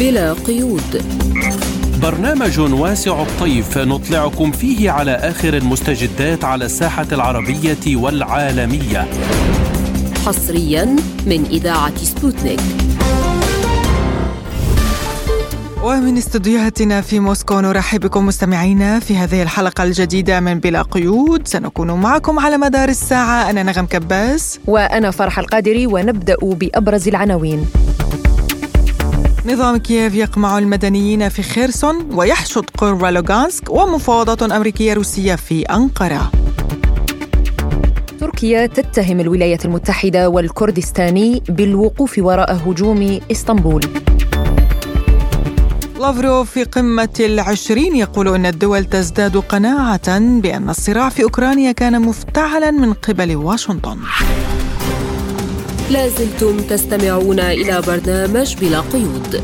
بلا قيود. برنامج واسع الطيف نطلعكم فيه على آخر المستجدات على الساحة العربية والعالمية. حصريا من إذاعة سبوتنيك. ومن استديوهاتنا في موسكو نرحب بكم مستمعينا في هذه الحلقة الجديدة من بلا قيود. سنكون معكم على مدار الساعة. أنا نغم كباس. وأنا فرح القادري ونبدأ بأبرز العناوين. نظام كييف يقمع المدنيين في خيرسون ويحشد قرب لوغانسك ومفاوضات أمريكية روسية في أنقرة. تركيا تتهم الولايات المتحدة والكردستاني بالوقوف وراء هجوم إسطنبول. لافروف في قمة العشرين يقول أن الدول تزداد قناعة بأن الصراع في أوكرانيا كان مفتعلا من قبل واشنطن. لازلتم تستمعون إلى برنامج بلا قيود.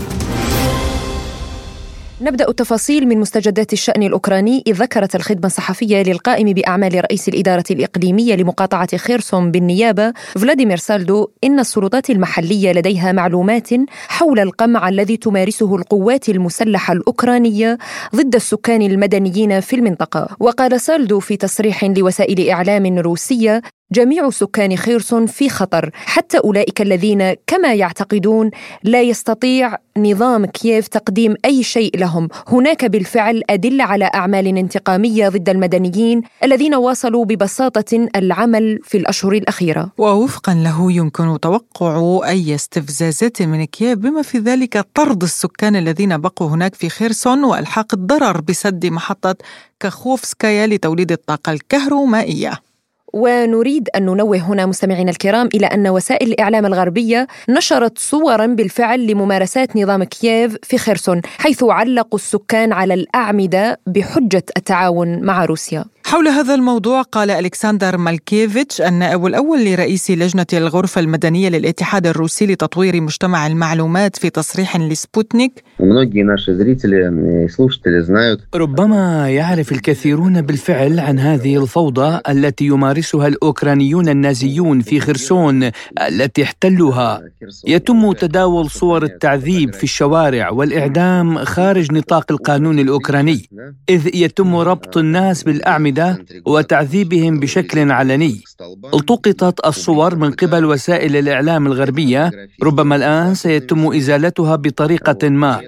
نبدأ التفاصيل من مستجدات الشأن الأوكراني. إذ ذكرت الخدمة الصحفية للقائم بأعمال رئيس الإدارة الإقليمية لمقاطعة خيرسون بالنيابة فلاديمير سالدو إن السلطات المحلية لديها معلومات حول القمع الذي تمارسه القوات المسلحة الأوكرانية ضد السكان المدنيين في المنطقة. وقال سالدو في تصريح لوسائل إعلام روسية جميع سكان خيرسون في خطر حتى أولئك الذين كما يعتقدون لا يستطيع نظام كييف تقديم أي شيء لهم. هناك بالفعل أدلة على أعمال انتقامية ضد المدنيين الذين واصلوا ببساطة العمل في الأشهر الأخيرة. ووفقا له يمكن توقع أي استفزازات من كييف بما في ذلك طرد السكان الذين بقوا هناك في خيرسون وألحاق الضرر بسد محطة كاخوفسكايا لتوليد الطاقة الكهرومائية. ونريد أن ننوه هنا مستمعينا الكرام إلى أن وسائل الإعلام الغربية نشرت صورا بالفعل لممارسات نظام كييف في خيرسون حيث علقوا السكان على الأعمدة بحجة التعاون مع روسيا. حول هذا الموضوع قال ألكسندر مالكيفيتش النائب الأول لرئيس لجنة الغرفة المدنية للاتحاد الروسي لتطوير مجتمع المعلومات في تصريح لسبوتنيك. ربما يعرف الكثيرون بالفعل عن هذه الفوضى التي يمارسها الأوكرانيون النازيون في خرسون التي احتلوها. يتم تداول صور التعذيب في الشوارع والإعدام خارج نطاق القانون الأوكراني إذ يتم ربط الناس بالأعمدة الأعمدة وتعذيبهم بشكل علني. التقطت الصور من قبل وسائل الإعلام الغربية. ربما الآن سيتم إزالتها بطريقة ما.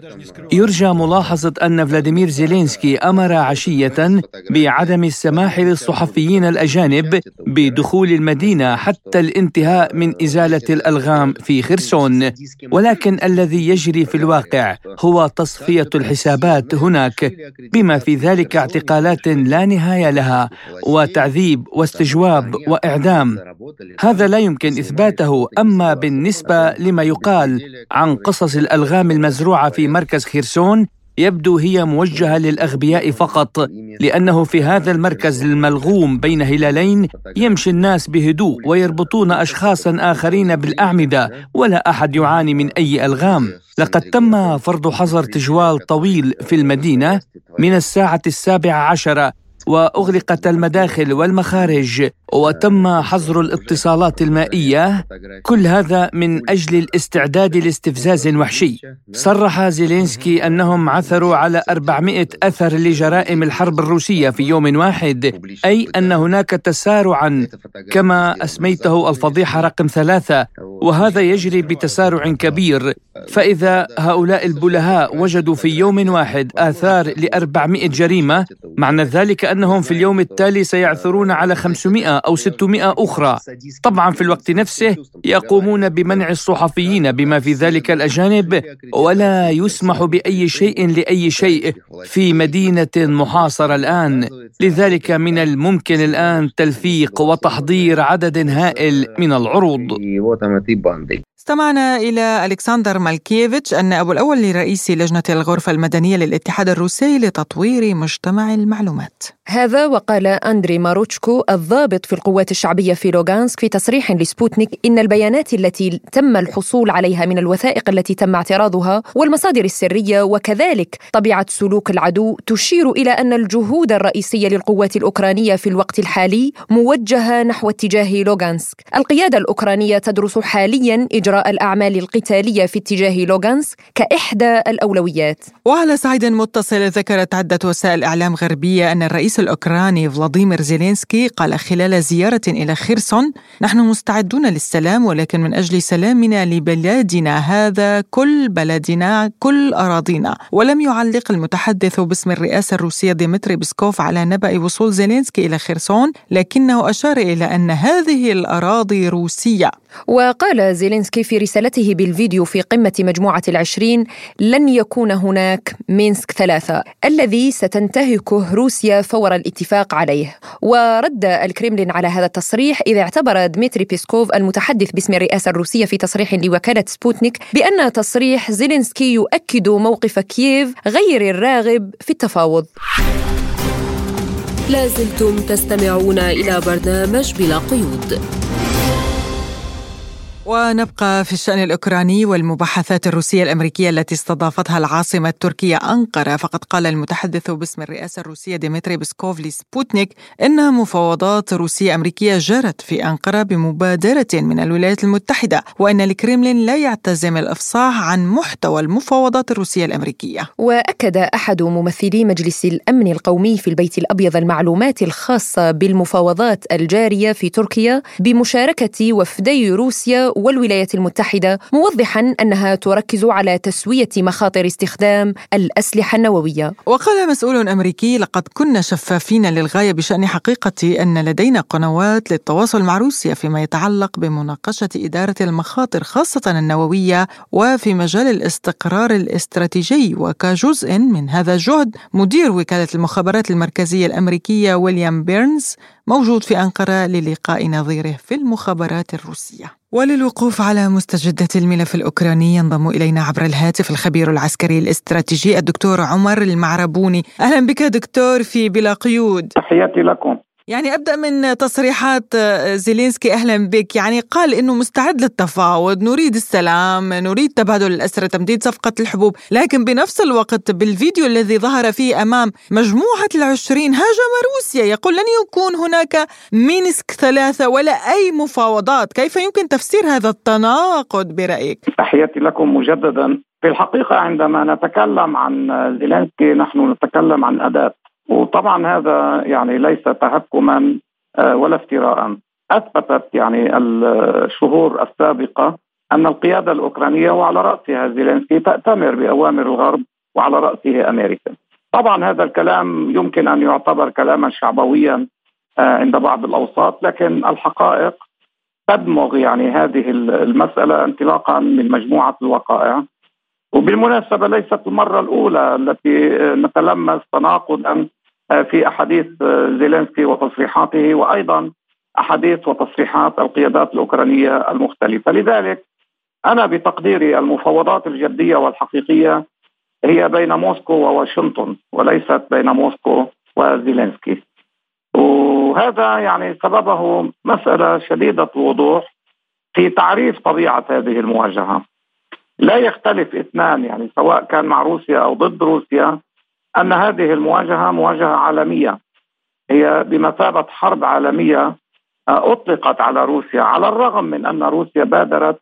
يرجى ملاحظة أن فلاديمير زيلينسكي أمر عشية بعدم السماح للصحفيين الأجانب بدخول المدينة حتى الانتهاء من إزالة الألغام في خرسون. ولكن الذي يجري في الواقع هو تصفية الحسابات هناك. بما في ذلك اعتقالات لا نهاية لها وتعذيب واستجواب وإعدام. هذا لا يمكن إثباته أما بالنسبة لما يقال عن قصص الألغام المزروعة في مركز خيرسون يبدو هي موجهة للأغبياء فقط لأنه في هذا المركز الملغوم بين هلالين يمشي الناس بهدوء ويربطون اشخاصا آخرين بالأعمدة ولا أحد يعاني من أي ألغام. لقد تم فرض حظر تجوال طويل في المدينة من الساعة السابعة عشرة وأغلقت المداخل والمخارج وتم حظر الاتصالات المائية. كل هذا من أجل الاستعداد لاستفزاز وحشي. صرح زيلينسكي أنهم عثروا على 400 أثر لجرائم الحرب الروسية في يوم واحد أي أن هناك تسارعا كما أسميته الفضيحة رقم ثلاثة. وهذا يجري بتسارع كبير. فإذا هؤلاء البلهاء وجدوا في يوم واحد آثار ل 400 جريمة معنى ذلك أنهم في اليوم التالي سيعثرون على 500 أو 600 أخرى. طبعا في الوقت نفسه يقومون بمنع الصحفيين بما في ذلك الأجانب ولا يسمح بأي شيء لأي شيء في مدينة محاصرة الآن. لذلك من الممكن الآن تلفيق وتحضير عدد هائل من العروض. استمعنا إلى ألكسندر مالكيفيتش النائب الأول لرئيس لجنة الغرفة المدنية للاتحاد الروسي لتطوير مجتمع المعلومات. هذا وقال أندري ماروتشكو الضابط في القوات الشعبية في لوغانسك في تصريح لسبوتنيك إن البيانات التي تم الحصول عليها من الوثائق التي تم اعتراضها والمصادر السرية وكذلك طبيعة سلوك العدو تشير إلى أن الجهود الرئيسية للقوات الأوكرانية في الوقت الحالي موجهة نحو اتجاه لوغانسك. القيادة الأوكرانية تدرس حاليا إجراء الأعمال القتالية في اتجاه لوغانسك كإحدى الأولويات. وعلى صعيد متصل ذكرت عدة وسائل إعلام غربية أن الرئيس الأوكراني فلاديمير زيلينسكي قال خلال زيارة إلى خيرسون نحن مستعدون للسلام ولكن من أجل سلامنا لبلادنا هذا كل بلدنا كل أراضينا. ولم يعلق المتحدث باسم الرئاسة الروسية ديمتري بسكوف على نبأ وصول زيلينسكي إلى خيرسون لكنه أشار إلى أن هذه الأراضي روسية. وقال زيلينسكي في رسالته بالفيديو في قمة مجموعة العشرين لن يكون هناك مينسك ثلاثة الذي ستنتهكه روسيا فور الاتفاق عليه. ورد الكريملين على هذا التصريح إذ اعتبر دمتري بيسكوف المتحدث باسم الرئاسة الروسية في تصريح لوكالة سبوتنيك بأن تصريح زيلينسكي يؤكد موقف كييف غير الراغب في التفاوض. لازلتم تستمعون إلى برنامج بلا قيود. ونبقى في الشأن الأوكراني والمباحثات الروسية الأمريكية التي استضافتها العاصمة التركية أنقرة. فقد قال المتحدث باسم الرئاسة الروسية ديمتري بسكوف لسبوتنيك إن مفاوضات روسية أمريكية جرت في أنقرة بمبادرة من الولايات المتحدة وأن الكريملين لا يعتزم الإفصاح عن محتوى المفاوضات الروسية الأمريكية. وأكد أحد ممثلي مجلس الأمن القومي في البيت الأبيض المعلومات الخاصة بالمفاوضات الجارية في تركيا بمشاركة وفدي روسيا والولايات المتحدة موضحا أنها تركز على تسوية مخاطر استخدام الأسلحة النووية. وقال مسؤول أمريكي لقد كنا شفافين للغاية بشأن حقيقة أن لدينا قنوات للتواصل مع روسيا فيما يتعلق بمناقشة إدارة المخاطر خاصة النووية وفي مجال الاستقرار الاستراتيجي. وكجزء من هذا الجهد مدير وكالة المخابرات المركزية الأمريكية ويليام بيرنز موجود في أنقرة للقاء نظيره في المخابرات الروسية. وللوقوف على مستجدات الملف الأوكراني ينضم إلينا عبر الهاتف الخبير العسكري الاستراتيجي الدكتور عمر المعربوني. أهلا بك دكتور في بلا قيود. تحياتي لكم. يعني أبدأ من تصريحات آه، زيلينسكي أهلا بك. يعني قال إنه مستعد للتفاوض نريد السلام نريد تبادل الاسرى تمديد صفقة الحبوب. لكن بنفس الوقت بالفيديو الذي ظهر فيه أمام مجموعة العشرين هاجم روسيا يقول لن يكون هناك مينسك ثلاثة ولا أي مفاوضات. كيف يمكن تفسير هذا التناقض برأيك؟ تحياتي لكم مجددا. في الحقيقة عندما نتكلم عن زيلينسكي نحن نتكلم عن أداة وطبعا هذا يعني ليس تهكما آه، ولا افتراء أثبتت يعني الشهور السابقة أن القيادة الأوكرانية وعلى رأسها زيلينسكي تأتمر بأوامر الغرب وعلى رأسه أمريكا. طبعا هذا الكلام يمكن أن يعتبر كلاما شعبويا آه، عند بعض الأوساط لكن الحقائق تدمغ يعني هذه المسألة انطلاقا من مجموعة الوقائع وبالمناسبة ليست المرة الأولى التي نتلمس تناقضا في أحاديث آه، زيلينسكي وتصريحاته وأيضا أحاديث وتصريحات القيادات الأوكرانية المختلفة، لذلك أنا بتقديري المفاوضات الجدية والحقيقية هي بين موسكو وواشنطن وليست بين موسكو وزيلينسكي. وهذا يعني سببه مسألة شديدة الوضوح في تعريف طبيعة هذه المواجهة. لا يختلف اثنان يعني سواء كان مع روسيا أو ضد روسيا أن هذه المواجهة مواجهة عالمية. هي بمثابة حرب عالمية آه، أطلقت على روسيا على الرغم من أن روسيا بادرت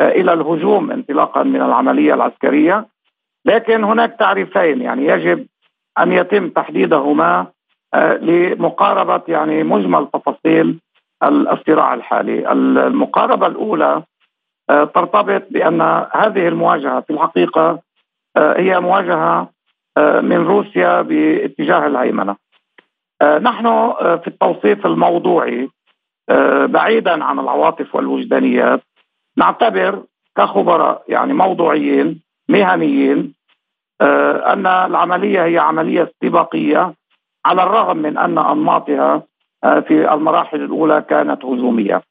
آه، إلى الهجوم انطلاقا من العملية العسكرية. لكن هناك تعريفين يعني يجب أن يتم تحديدهما آه، لمقاربة يعني مجمل تفاصيل الصراع الحالي. المقاربة الأولى ترتبط بأن هذه المواجهة في الحقيقة هي مواجهة من روسيا باتجاه الهيمنة. آه، نحن آه، في التوصيف الموضوعي بعيدا عن العواطف والوجدانيات نعتبر كخبراء يعني موضوعيين مهنيين أن العملية هي عملية استباقيه على الرغم من أن أنماطها في المراحل الأولى كانت هجومية.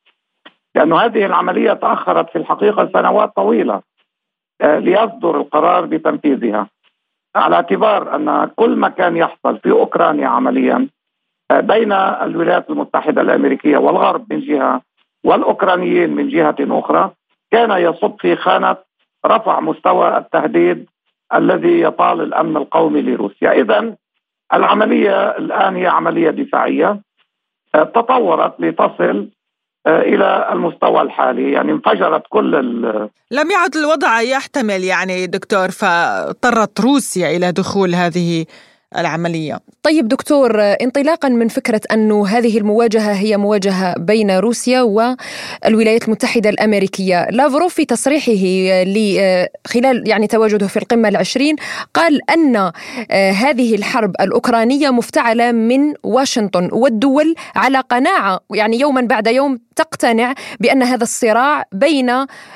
لأن هذه العملية تأخرت في الحقيقة سنوات طويلة ليصدر القرار بتنفيذها على اعتبار أن كل ما كان يحصل في أوكرانيا عمليا آه، بين الولايات المتحدة الأمريكية والغرب من جهة والأوكرانيين من جهة أخرى كان يصب في خانة رفع مستوى التهديد الذي يطال الأمن القومي لروسيا، اذا العملية الآن هي عملية دفاعية آه، تطورت لتصل إلى المستوى الحالي. يعني انفجرت كل لم يعد الوضع يحتمل يعني دكتور فاضطرت روسيا إلى دخول هذه العملية. طيب دكتور انطلاقا من فكرة أن هذه المواجهة هي مواجهة بين روسيا والولايات المتحدة الأمريكية. لافروف في تصريحه خلال يعني تواجده في القمة العشرين قال أن آه، هذه الحرب الأوكرانية مفتعلة من واشنطن والدول على قناعة يعني يوما بعد يوم تقتنع بأن هذا الصراع بين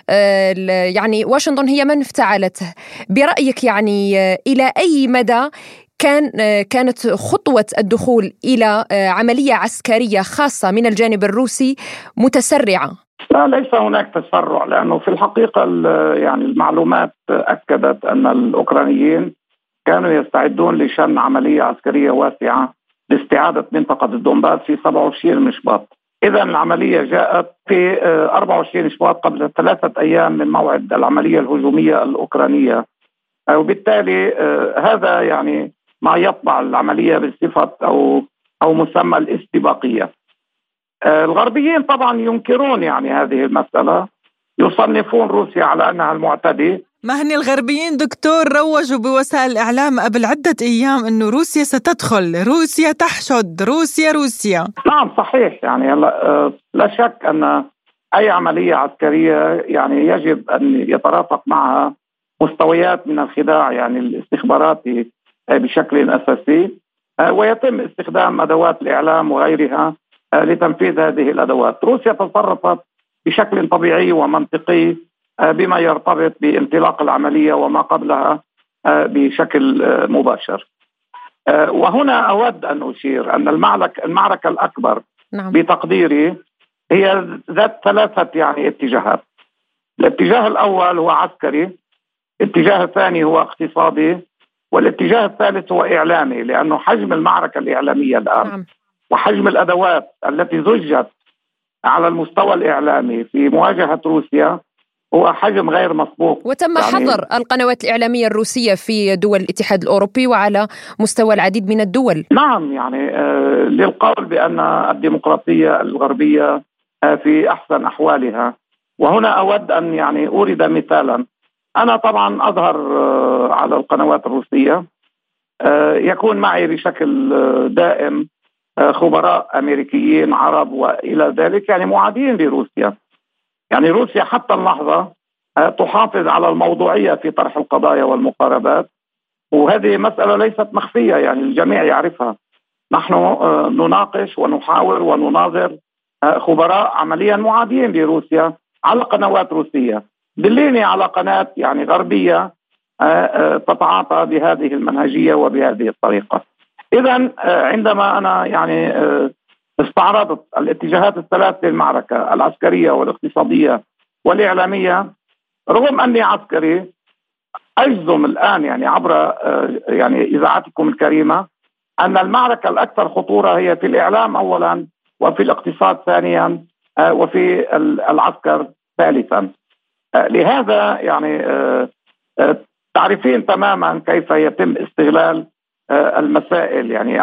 آه، يعني واشنطن هي من افتعلته. برأيك يعني آه، إلى أي مدى كان آه، كانت خطوة الدخول إلى آه، عملية عسكرية خاصة من الجانب الروسي متسرعة. لا ليس هناك تسرع لأنه في الحقيقة يعني المعلومات أكدت أن الأوكرانيين كانوا يستعدون لشن عملية عسكرية واسعة لاستعادة منطقة الدومباس في 27 مشباط. إذا العملية جاءت في 24 آه، شباط قبل ثلاثة أيام من موعد العملية الهجومية الأوكرانية. وبالتالي هذا يعني ما يطبع العملية بصفه أو أو مسمى الاستباقية. آه، الغربيين طبعا ينكرون يعني هذه المسألة يصنفون روسيا على أنها المعتدي ما هن الغربيين دكتور روجوا بوسائل الإعلام قبل عدة أيام إنه روسيا ستدخل، روسيا تحشد، روسيا روسيا. نعم صحيح يعني آه، لا شك أن أي عملية عسكرية يعني يجب أن يترافق معها مستويات من الخداع يعني الاستخباراتي بشكل أساسي آه، ويتم استخدام أدوات الإعلام وغيرها آه، لتنفيذ هذه الأدوات، روسيا تصرفت بشكل طبيعي ومنطقي آه، بما يرتبط بانطلاق العملية وما قبلها بشكل مباشر. وهنا أود أن أشير أن المعركه المعركة الأكبر نعم. بتقديري هي ذات ثلاثة يعني اتجاهات. الاتجاه الأول هو عسكري، الاتجاه الثاني هو اقتصادي، والاتجاه الثالث هو إعلامي لأنه حجم المعركة الإعلامية الآن نعم. وحجم الأدوات التي زجت على المستوى الإعلامي في مواجهة روسيا هو حجم غير مسبوق. وتم يعني حظر القنوات الإعلامية الروسية في دول الاتحاد الأوروبي وعلى مستوى العديد من الدول. نعم يعني آه للقول بأن الديمقراطية الغربية آه في أحسن أحوالها. وهنا أود أن يعني أورد مثالا. أنا طبعا أظهر آه، على القنوات الروسية. آه، يكون معي بشكل آه، دائم خبراء أمريكيين عرب وإلى ذلك يعني معادين لروسيا. يعني روسيا حتى اللحظة تحافظ على الموضوعية في طرح القضايا والمقاربات. وهذه مسألة ليست مخفية يعني الجميع يعرفها. نحن نناقش ونحاور ونناظر خبراء عمليا معادين لروسيا على قنوات روسية. دليني على قناة يعني غربية آه، آه، تتعاطى بهذه المنهجية وبهذه الطريقة. إذا آه، عندما أنا يعني استعرضت الاتجاهات الثلاث للمعركة العسكرية والاقتصادية والإعلامية رغم أني عسكري أجزم الآن يعني عبر يعني إذاعتكم الكريمة أن المعركة الأكثر خطورة هي في الإعلام اولا وفي الاقتصاد ثانيا وفي العسكر ثالثا لهذا يعني آه، آه، تعرفين تماما كيف يتم استغلال آه، المسائل يعني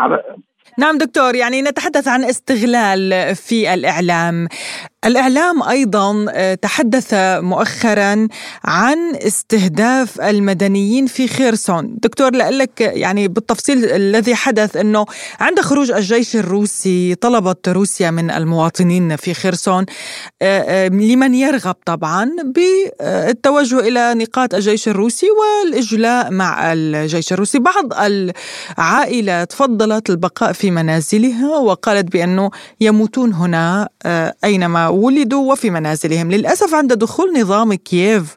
نعم دكتور يعني نتحدث عن استغلال في الإعلام. الإعلام أيضا آه، تحدث مؤخرا عن استهداف المدنيين في خيرسون. دكتور لك يعني بالتفصيل الذي حدث أنه عند خروج الجيش الروسي طلبت روسيا من المواطنين في خيرسون آه، آه، لمن يرغب طبعا بالتوجه إلى نقاط الجيش الروسي والإجلاء مع الجيش الروسي. بعض العائلات فضلت البقاء في منازلها وقالت بأنه يموتون هنا أينما ولدوا وفي منازلهم. للأسف عند دخول نظام كييف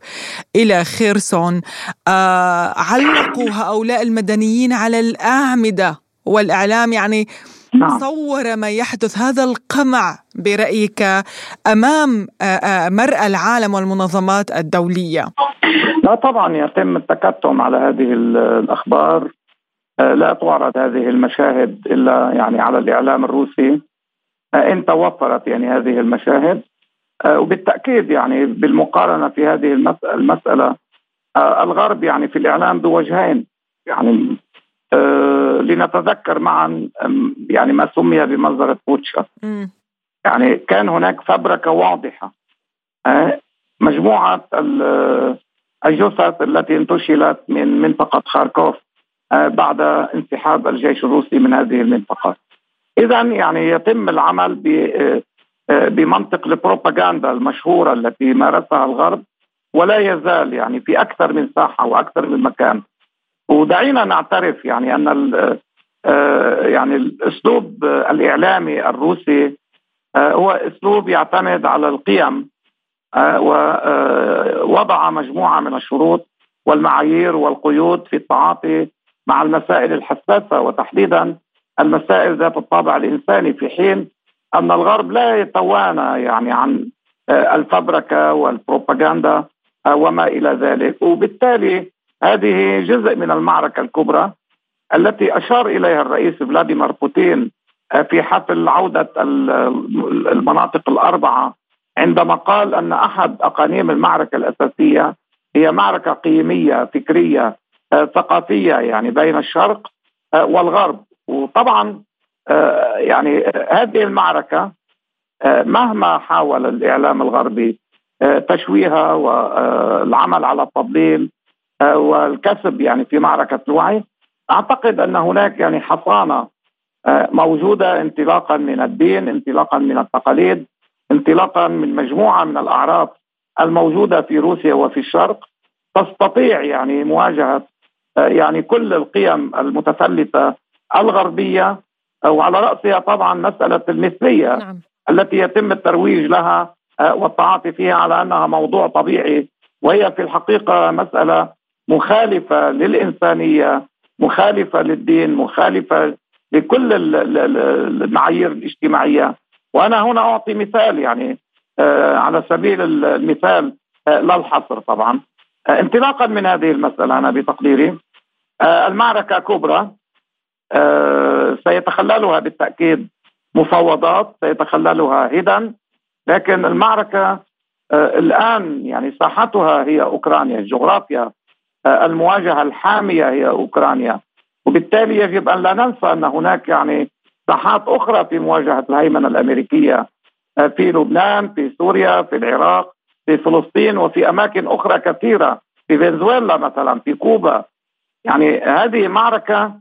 إلى خيرسون آه علقوا هؤلاء المدنيين على الأعمدة والإعلام. يعني نعم. صور ما يحدث هذا القمع برأيك أمام آه، آه، مرأى العالم والمنظمات الدولية؟ لا طبعا يتم التكتم على هذه الأخبار. لا تعرض هذه المشاهد إلا يعني على الإعلام الروسي. ان توفرت يعني هذه المشاهد آه، وبالتأكيد يعني بالمقارنة في هذه المسألة آه، الغرب يعني في الإعلام بوجهين يعني آه، لنتذكر معا يعني ما سمي بمنظرة بوتشا يعني كان هناك فبركة واضحة مجموعة الجثث التي انتشلت من منطقة خاركوف بعد انسحاب الجيش الروسي من هذه المنطقة. اذا يعني يتم العمل بمنطق البروباغندا المشهورة التي مارسها الغرب ولا يزال يعني في أكثر من ساحة وأكثر من مكان. ودعينا نعترف يعني أن آه، يعني الأسلوب الإعلامي الروسي آه، هو أسلوب يعتمد على القيم آه، ووضع مجموعة من الشروط والمعايير والقيود في التعاطي مع المسائل الحساسة وتحديدا المسائل ذات الطابع الإنساني في حين أن الغرب لا يتوانى يعني عن الفبركة والبروباغندا وما إلى ذلك. وبالتالي هذه جزء من المعركة الكبرى التي أشار إليها الرئيس فلاديمير بوتين في حفل عودة المناطق الأربعة عندما قال أن أحد أقانيم المعركة الأساسية هي معركة قيمية فكرية ثقافية يعني بين الشرق والغرب. وطبعا يعني هذه المعركة مهما حاول الإعلام الغربي تشويهها والعمل على التضليل آه، والكسب يعني في معركة الوعي أعتقد أن هناك يعني حصانة آه، موجودة انطلاقا من الدين انطلاقا من التقاليد انطلاقا من مجموعة من الأعراف الموجودة في روسيا وفي الشرق تستطيع يعني مواجهة آه، يعني كل القيم المتفلته الغربية وعلى رأسها طبعا مسألة المثلية نعم. التي يتم الترويج لها والتعاطي فيها على أنها موضوع طبيعي وهي في الحقيقة مسألة مخالفة للإنسانية مخالفة للدين مخالفة لكل المعايير الاجتماعية. وأنا هنا أعطي مثال يعني آه على سبيل المثال آه لا الحصر طبعا. آه انطلاقا من هذه المسألة أنا بتقديري. آه المعركة كبرى. آه سيتخللها بالتأكيد مفاوضات سيتخللها هدى لكن المعركة آه الآن يعني ساحتها هي أوكرانيا الجغرافيا آه المواجهة الحامية هي أوكرانيا. وبالتالي يجب أن لا ننسى أن هناك يعني ساحات أخرى في مواجهة الهيمنة الأمريكية آه في لبنان في سوريا في العراق في فلسطين وفي أماكن أخرى كثيرة في فنزويلا مثلا في كوبا. يعني هذه معركة آه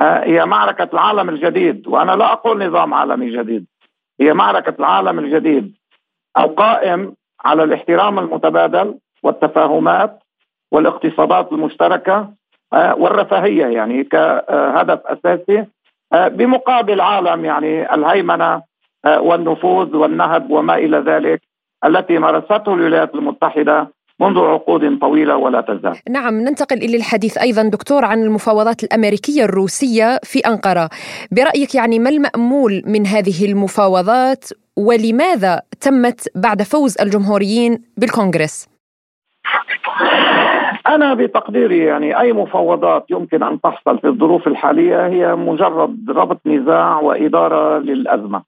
هي معركة العالم الجديد وأنا لا أقول نظام عالمي جديد هي معركة العالم الجديد القائم على الاحترام المتبادل والتفاهمات والاقتصادات المشتركة آه، والرفاهية يعني كهدف أساسي آه، بمقابل عالم يعني الهيمنة آه، والنفوذ والنهب وما إلى ذلك التي مارسته الولايات المتحدة منذ عقود طويلة ولا تزال. نعم ننتقل إلى الحديث أيضا دكتور عن المفاوضات الأمريكية الروسية في أنقرة. برأيك يعني ما المأمول من هذه المفاوضات ولماذا تمت بعد فوز الجمهوريين بالكونغرس؟ أنا بتقديري يعني أي مفاوضات يمكن أن تحصل في الظروف الحالية هي مجرد ربط نزاع وإدارة للأزمة.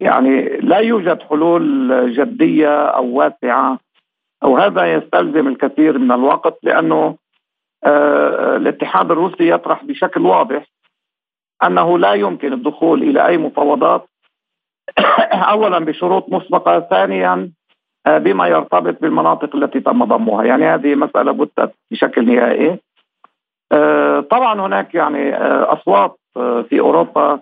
يعني لا يوجد حلول جدية أو واسعة أو هذا يستلزم الكثير من الوقت لأنه آه الاتحاد الروسي يطرح بشكل واضح أنه لا يمكن الدخول إلى أي مفاوضات. اولا بشروط مسبقة ثانيا آه، بما يرتبط بالمناطق التي تم ضمها. يعني هذه مسألة بتت بشكل نهائي. آه، طبعا هناك يعني آه، أصوات في أوروبا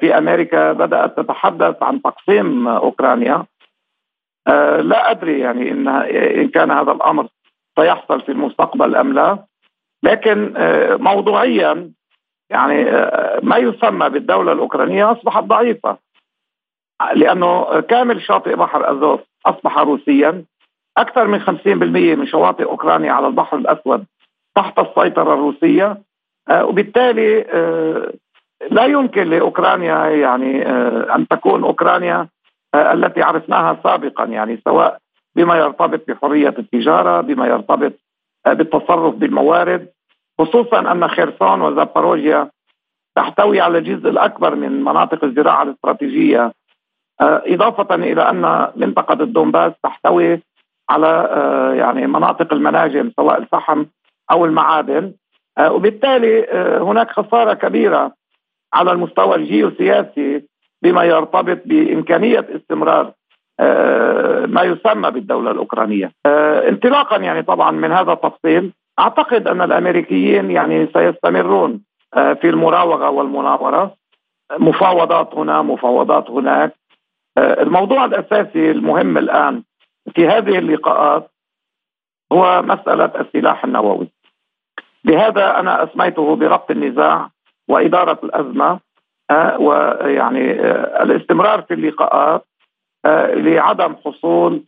في أمريكا بدأت تتحدث عن تقسيم أوكرانيا. لا أدري يعني إن إن كان هذا الأمر سيحصل في المستقبل أم لا. لكن موضوعيا يعني ما يسمى بالدولة الأوكرانية أصبحت ضعيفة لأنه كامل شاطئ بحر ازوف أصبح روسيا. أكثر من 50% من شواطئ أوكرانيا على البحر الأسود تحت السيطرة الروسية آه، وبالتالي آه، لا يمكن لأوكرانيا يعني آه، أن تكون أوكرانيا التي عرفناها سابقا يعني سواء بما يرتبط بحرية التجارة بما يرتبط بالتصرف بالموارد خصوصا أن خيرسون وزاباروجيا تحتوي على الجزء الأكبر من مناطق الزراعة الاستراتيجية. آه، إضافة إلى أن منطقة الدومباس تحتوي على آه، يعني مناطق المناجم سواء الفحم أو المعادن. آه، وبالتالي هناك خسارة كبيرة على المستوى الجيوسياسي بما يرتبط بإمكانية استمرار آه، ما يسمى بالدولة الأوكرانية. آه، انطلاقا يعني طبعا من هذا التفصيل أعتقد أن الأمريكيين يعني سيستمرون آه، في المراوغة والمناوره مفاوضات هنا مفاوضات هناك الموضوع الأساسي المهم الآن في هذه اللقاءات هو مسألة السلاح النووي. لهذا أنا أسميته بربط النزاع وإدارة الأزمة ويعني الاستمرار في اللقاءات آه، لعدم حصول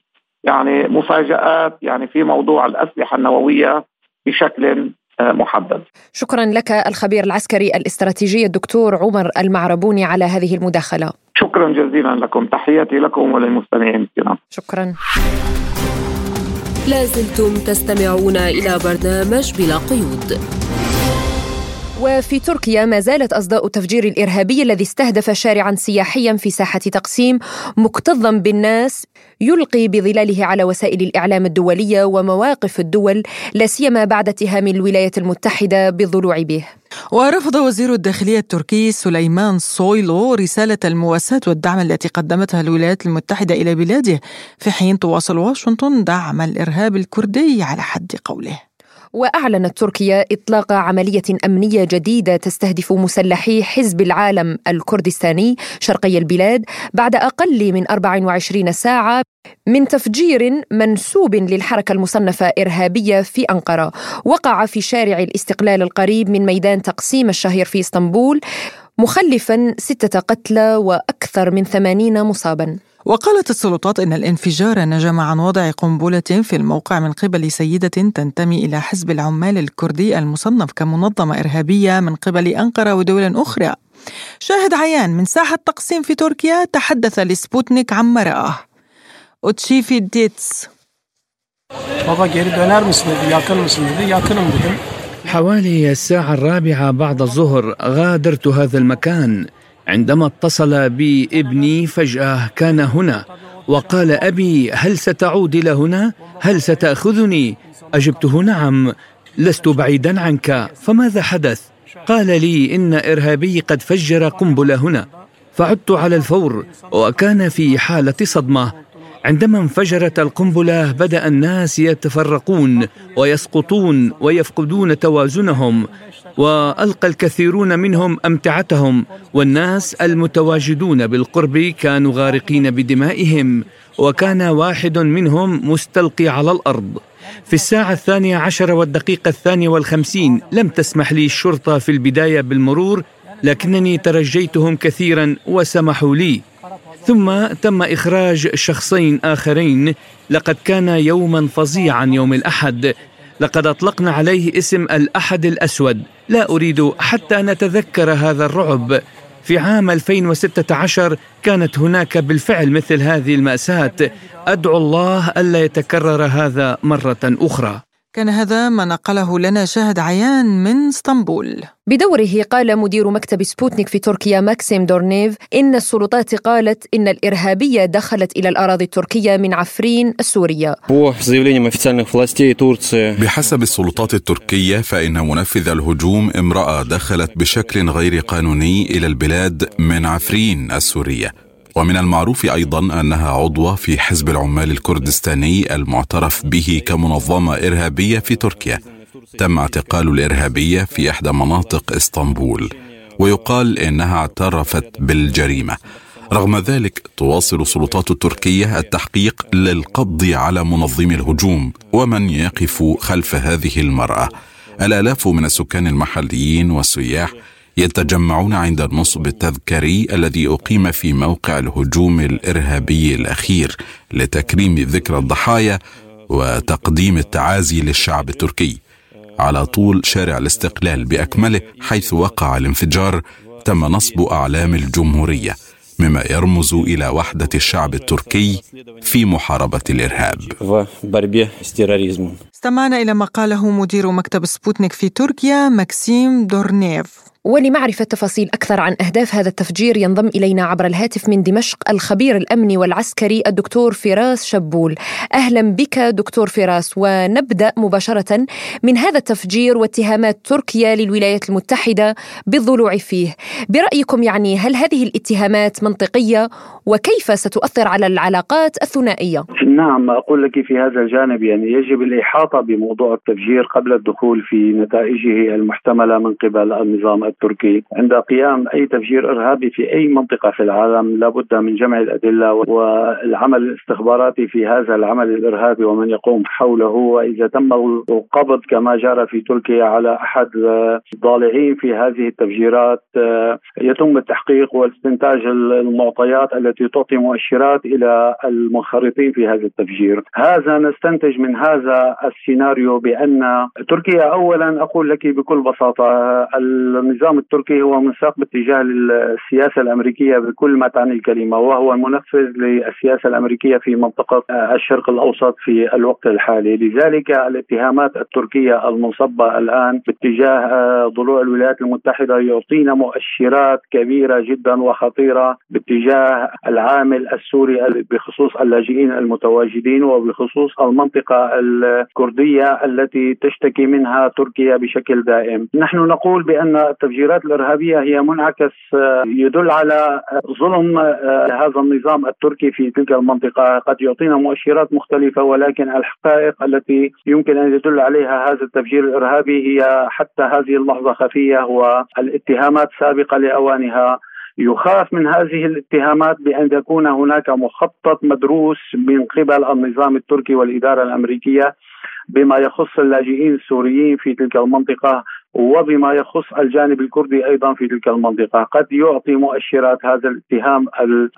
يعني مفاجآت يعني في موضوع الأسلحة النووية بشكل آه، محدد. شكرا لك الخبير العسكري الاستراتيجي الدكتور عمر المعربوني على هذه المداخلة. شكرا جزيلا لكم. تحياتي لكم وللمستمعين الكرام. شكرا. لازلتم تستمعون إلى برنامج بلا قيود. وفي تركيا ما زالت أصداء التفجير الإرهابي الذي استهدف شارعا سياحيا في ساحة تقسيم مكتظا بالناس يلقي بظلاله على وسائل الإعلام الدولية ومواقف الدول لا سيما بعد اتهام الولايات المتحدة بالضلوع به. ورفض وزير الداخلية التركي سليمان سويلو رسالة المواساة والدعم التي قدمتها الولايات المتحدة إلى بلاده في حين تواصل واشنطن دعم الإرهاب الكردي على حد قوله. وأعلنت تركيا إطلاق عملية أمنية جديدة تستهدف مسلحي حزب العالم الكردستاني شرقي البلاد بعد أقل من 24 ساعة من تفجير منسوب للحركة المصنفة إرهابية في أنقرة. وقع في شارع الاستقلال القريب من ميدان تقسيم الشهير في إسطنبول مخلفا ستة قتلى وأكثر من ثمانين مصابا. وقالت السلطات إن الانفجار نجم عن وضع قنبلة في الموقع من قبل سيدة تنتمي إلى حزب العمال الكردي المصنف كمنظمة إرهابية من قبل أنقرة ودول أخرى. شاهد عيان من ساحة تقسيم في تركيا تحدث لسبوتنيك عن ما رآه أوتشيفي ديتس. Baba geri döner misin dedi, yakın mısın dedi, yakınım dedim. حوالي الساعة الرابعة بعد الظهر غادرت هذا المكان عندما اتصل بي ابني فجأة كان هنا وقال أبي هل ستعود إلى هنا؟ هل ستأخذني؟ أجبته نعم لست بعيدا عنك فماذا حدث؟ قال لي إن إرهابي قد فجر قنبلة هنا فعدت على الفور وكان في حالة صدمة عندما انفجرت القنبلة بدأ الناس يتفرقون ويسقطون ويفقدون توازنهم وألقى الكثيرون منهم أمتعتهم والناس المتواجدون بالقرب كانوا غارقين بدمائهم وكان واحد منهم مستلقي على الأرض. في الساعة الثانية عشر والدقيقة الثانية والخمسين لم تسمح لي الشرطة في البداية بالمرور لكنني ترجيتهم كثيرا وسمحوا لي. ثم تم إخراج شخصين آخرين. لقد كان يوما فظيعا يوم الأحد. لقد أطلقنا عليه اسم الأحد الأسود. لا أريد حتى نتذكر هذا الرعب. في عام 2016 كانت هناك بالفعل مثل هذه المأساة. أدعو الله ألا يتكرر هذا مرة أخرى. كان هذا ما نقله لنا شاهد عيان من اسطنبول. بدوره قال مدير مكتب سبوتنيك في تركيا ماكسيم دورنيف إن السلطات قالت إن الإرهابية دخلت إلى الأراضي التركية من عفرين السورية. بحسب السلطات التركية فإن منفذ الهجوم امرأة دخلت بشكل غير قانوني إلى البلاد من عفرين السورية. ومن المعروف أيضا أنها عضوة في حزب العمال الكردستاني المعترف به كمنظمة إرهابية في تركيا. تم اعتقال الإرهابية في إحدى مناطق إسطنبول ويقال إنها اعترفت بالجريمة. رغم ذلك تواصل السلطات التركية التحقيق للقبض على منظمي الهجوم ومن يقف خلف هذه المرأة. الآلاف من السكان المحليين والسياح يتجمعون عند النصب التذكاري الذي أقيم في موقع الهجوم الإرهابي الأخير لتكريم ذكرى الضحايا وتقديم التعازي للشعب التركي على طول شارع الاستقلال بأكمله حيث وقع الانفجار تم نصب أعلام الجمهورية مما يرمز إلى وحدة الشعب التركي في محاربة الإرهاب. استمعنا إلى ما قاله مدير مكتب سبوتنيك في تركيا ماكسيم دورنيف. ولمعرفة تفاصيل أكثر عن أهداف هذا التفجير ينضم إلينا عبر الهاتف من دمشق الخبير الأمني والعسكري الدكتور فراس شبول. أهلا بك دكتور فراس ونبدأ مباشرة من هذا التفجير واتهامات تركيا للولايات المتحدة بالضلوع فيه. برأيكم يعني هل هذه الاتهامات منطقية؟ وكيف ستؤثر على العلاقات الثنائية؟ نعم أقول لك في هذا الجانب يعني يجب الإحاطة بموضوع التفجير قبل الدخول في نتائجه المحتملة من قبل النظام التركي. عند قيام أي تفجير إرهابي في أي منطقة في العالم لابد من جمع الأدلة والعمل الاستخباراتي في هذا العمل الإرهابي ومن يقوم حوله. وإذا تم القبض كما جرى في تركيا على أحد الضالعين في هذه التفجيرات يتم التحقيق واستنتاج المعطيات التي تعطي مؤشرات إلى المنخرطين في التفجير. هذا نستنتج من هذا السيناريو بأن تركيا أولا أقول لك بكل بساطة النظام التركي هو منساق باتجاه السياسة الأمريكية بكل ما تعني الكلمة وهو المنفذ للسياسة الأمريكية في منطقة الشرق الأوسط في الوقت الحالي. لذلك الاتهامات التركية المنصبة الآن باتجاه ضلوع الولايات المتحدة يعطينا مؤشرات كبيرة جدا وخطيرة باتجاه العامل السوري بخصوص اللاجئين المتواجدين وبخصوص المنطقة الكردية التي تشتكي منها تركيا بشكل دائم. نحن نقول بأن التفجيرات الإرهابية هي منعكس يدل على ظلم هذا النظام التركي في تلك المنطقة. قد يعطينا مؤشرات مختلفة ولكن الحقائق التي يمكن أن يدل عليها هذا التفجير الإرهابي هي حتى هذه اللحظة خفية والاتهامات سابقة لأوانها. يخاف من هذه الاتهامات بأن يكون هناك مخطط مدروس من قبل النظام التركي والإدارة الأمريكية بما يخص اللاجئين السوريين في تلك المنطقة وبما يخص الجانب الكردي أيضا في تلك المنطقة، قد يعطي مؤشرات هذا الاتهام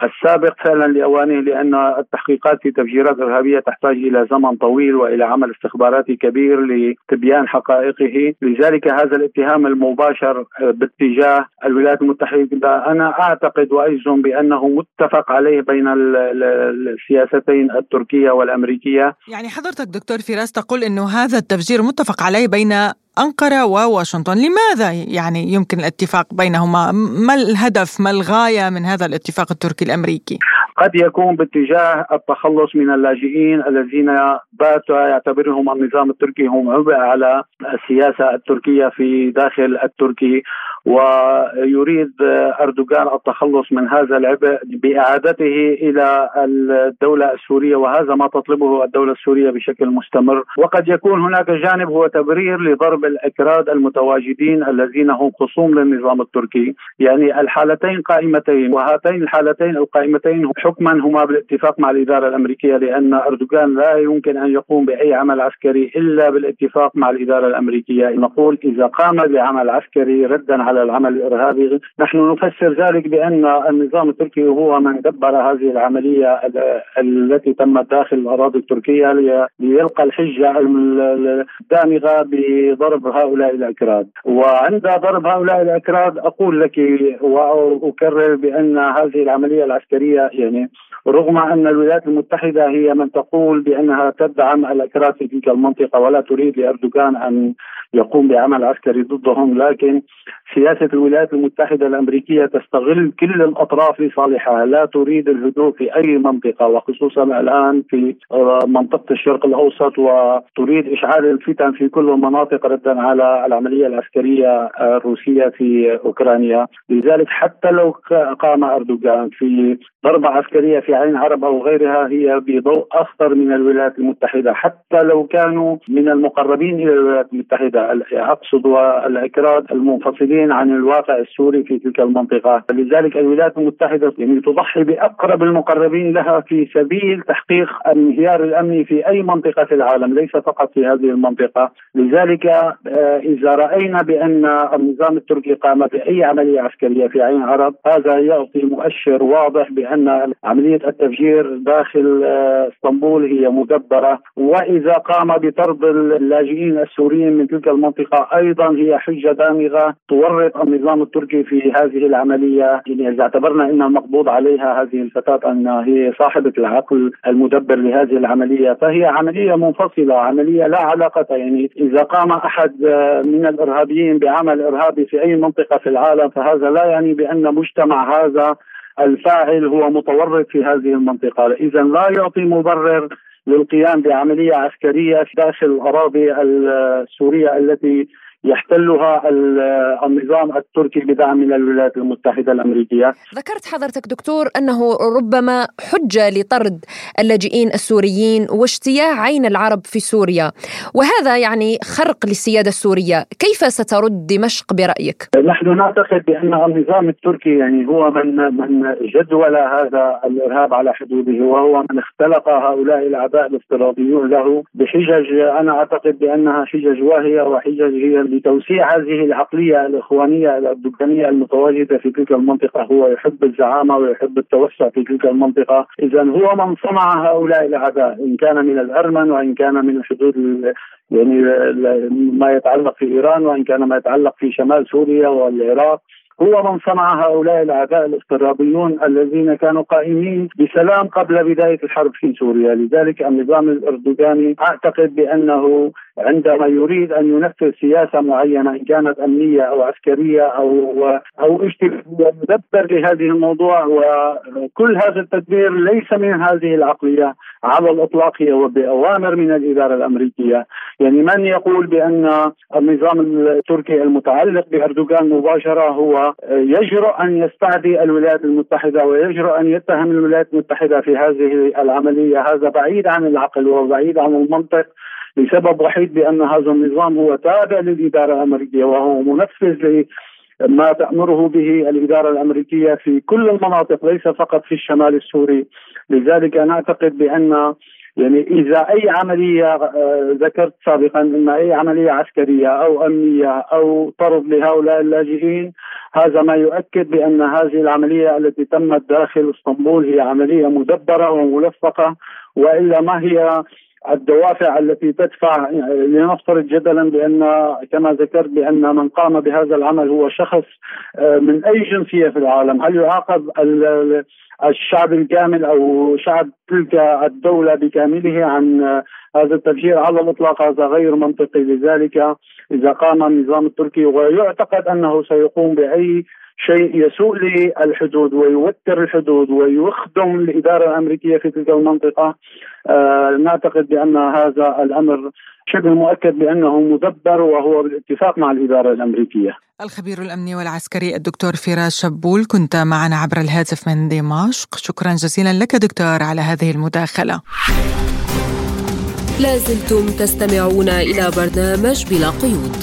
السابق فعلا لأوانه لأن التحقيقات في تفجيرات إرهابية تحتاج إلى زمن طويل وإلى عمل استخباراتي كبير لتبيان حقائقه، لذلك هذا الاتهام المباشر باتجاه الولايات المتحدة أنا أعتقد واجزم بأنه متفق عليه بين السياستين التركية والأمريكية. يعني حضرتك دكتور فراس تقول إنه هذا التفجير متفق عليه بين أنقرة وواشنطن. لماذا يعني يمكن الاتفاق بينهما؟ ما الهدف؟ ما الغاية من هذا الاتفاق التركي الأمريكي؟ قد يكون باتجاه التخلص من اللاجئين الذين بات يعتبرهم النظام التركي هم عبء على السياسة التركية في داخل التركي. ويريد أردوغان التخلص من هذا العبء بإعادته إلى الدولة السورية وهذا ما تطلبه الدولة السورية بشكل مستمر. وقد يكون هناك جانب هو تبرير لضرب الأكراد المتواجدين الذين هم خصوم للنظام التركي. يعني الحالتين قائمتين وهاتين الحالتين القائمتين حكما هما بالاتفاق مع الإدارة الأمريكية لأن أردوغان لا يمكن أن يقوم بأي عمل عسكري إلا بالاتفاق مع الإدارة الأمريكية. نقول إذا قام بعمل عسكري ردا على العمل الإرهابي. نحن نفسر ذلك بأن النظام التركي هو من دبر هذه العملية التي تمت داخل الأراضي التركية ليلقى الحجة الدامغة بضرب هؤلاء الأكراد. وعند ضرب هؤلاء الأكراد أقول لك واكرر بأن هذه العملية العسكرية يعني رغم أن الولايات المتحدة هي من تقول بأنها تدعم الاكراد في تلك المنطقة ولا تريد لأردوغان أن يقوم بعمل عسكري ضدهم لكن سياسة الولايات المتحدة الأمريكية تستغل كل الأطراف لصالحها. لا تريد الهدوء في أي منطقة وخصوصا الآن في منطقة الشرق الأوسط وتريد إشعال الفتن في كل المناطق ردا على العملية العسكرية الروسية في أوكرانيا. لذلك حتى لو قام أردوغان في ضربة عسكرية في عين عرب أو غيرها هي بضوء اخطر من الولايات المتحدة حتى لو كانوا من المقربين إلى الولايات المتحدة. اقصد الاكراد المنفصلين عن الواقع السوري في تلك المنطقة، لذلك الولايات المتحدة يعني تضحي بأقرب المقربين لها في سبيل تحقيق الانهيار الامني في أي منطقة في العالم، ليس فقط في هذه المنطقة، لذلك إذا رأينا بأن النظام التركي قام بأي عملية عسكرية في عين عرب، هذا يعطي مؤشر واضح بأن عملية التفجير داخل آه، اسطنبول هي مدبرة. وإذا قام بطرد اللاجئين السوريين من تلك المنطقة أيضا هي حجة دامغة تورط النظام التركي في هذه العملية. يعني إذا اعتبرنا إن المقبوض عليها هذه الفتاة انها هي صاحبة العقل المدبر لهذه العملية فهي عملية منفصلة عملية لا علاقة. يعني إذا قام أحد آه، من الإرهابيين بعمل إرهابي في أي منطقة في العالم فهذا لا يعني بأن مجتمع هذا الفاعل هو متورط في هذه المنطقة، إذا لا يعطي مبرر للقيام بعملية عسكرية داخل الأراضي السورية التي يحتلها النظام التركي بدعم من الولايات المتحدة الأمريكية. ذكرت حضرتك دكتور أنه ربما حجه لطرد اللاجئين السوريين واجتياح عين العرب في سوريا، وهذا يعني خرق للسيادة السورية، كيف سترد دمشق برأيك؟ نحن نعتقد بأن النظام التركي يعني هو من من جدول هذا الإرهاب على حدوده وهو من اختلق هؤلاء الأعداء الافتراضيون له بحجج أنا أعتقد بأنها حجج واهية وحجج هي لتوسيع هذه العقلية الإخوانية الاردوغانيه المتواجدة في تلك المنطقة هو يحب الزعامة ويحب التوسع في تلك المنطقة، اذا هو من صنع هؤلاء الأعداء إن كان من الأرمن وإن كان من الحدود يعني ما يتعلق في إيران وإن كان ما يتعلق في شمال سوريا والعراق. هو من صنع هؤلاء الأعداء الافتراضيون الذين كانوا قائمين بسلام قبل بداية الحرب في سوريا، لذلك النظام الأردوغاني أعتقد بأنه عندما يريد أن ينفذ سياسة معينة إن كانت أمنية أو عسكرية أو أو اجتماعية يدبر لهذه الموضوع. وكل هذا التدبير ليس من هذه العقلية على الإطلاق هو باوامر من الإدارة الأمريكية، يعني من يقول بأن النظام التركي المتعلق بأردوغان مباشرة هو يجرؤ أن يستعدي الولايات المتحدة ويجرؤ أن يتهم الولايات المتحدة في هذه العملية، هذا بعيد عن العقل وبعيد عن المنطق لسبب وحيد بأن هذا النظام هو تابع للإدارة الأمريكية وهو منفذ ما تأمره به الإدارة الأمريكية في كل المناطق ليس فقط في الشمال السوري. لذلك أنا أعتقد بأن يعني إذا أي عملية آه، ذكرت سابقا أن أي عملية عسكرية أو أمنية أو طرد لهؤلاء اللاجئين هذا ما يؤكد بأن هذه العملية التي تمت داخل إسطنبول هي عملية مدبرة وملفقة وإلا ما هي الدوافع التي تدفع لنفترض جدلا بأن كما ذكرت بأن من قام بهذا العمل هو شخص آه، من أي جنسية في العالم، هل يعاقب الشعب الكامل أو شعب تلك الدولة بكامله عن هذا التفجير على الإطلاق؟ هذا غير منطقي. لذلك إذا قام النظام التركي ويعتقد أنه سيقوم بأي شيء يسوء للحدود ويوتر الحدود ويخدم الإدارة الأمريكية في تلك المنطقة. آه نعتقد بأن هذا الأمر شبه مؤكد بأنه مدبر وهو بالاتفاق مع الإدارة الأمريكية. الخبير الأمني والعسكري الدكتور فراس شبول كنت معنا عبر الهاتف من دمشق. شكرا جزيلا لك دكتور على هذه المداخلة. لازلتم تستمعون إلى برنامج بلا قيود.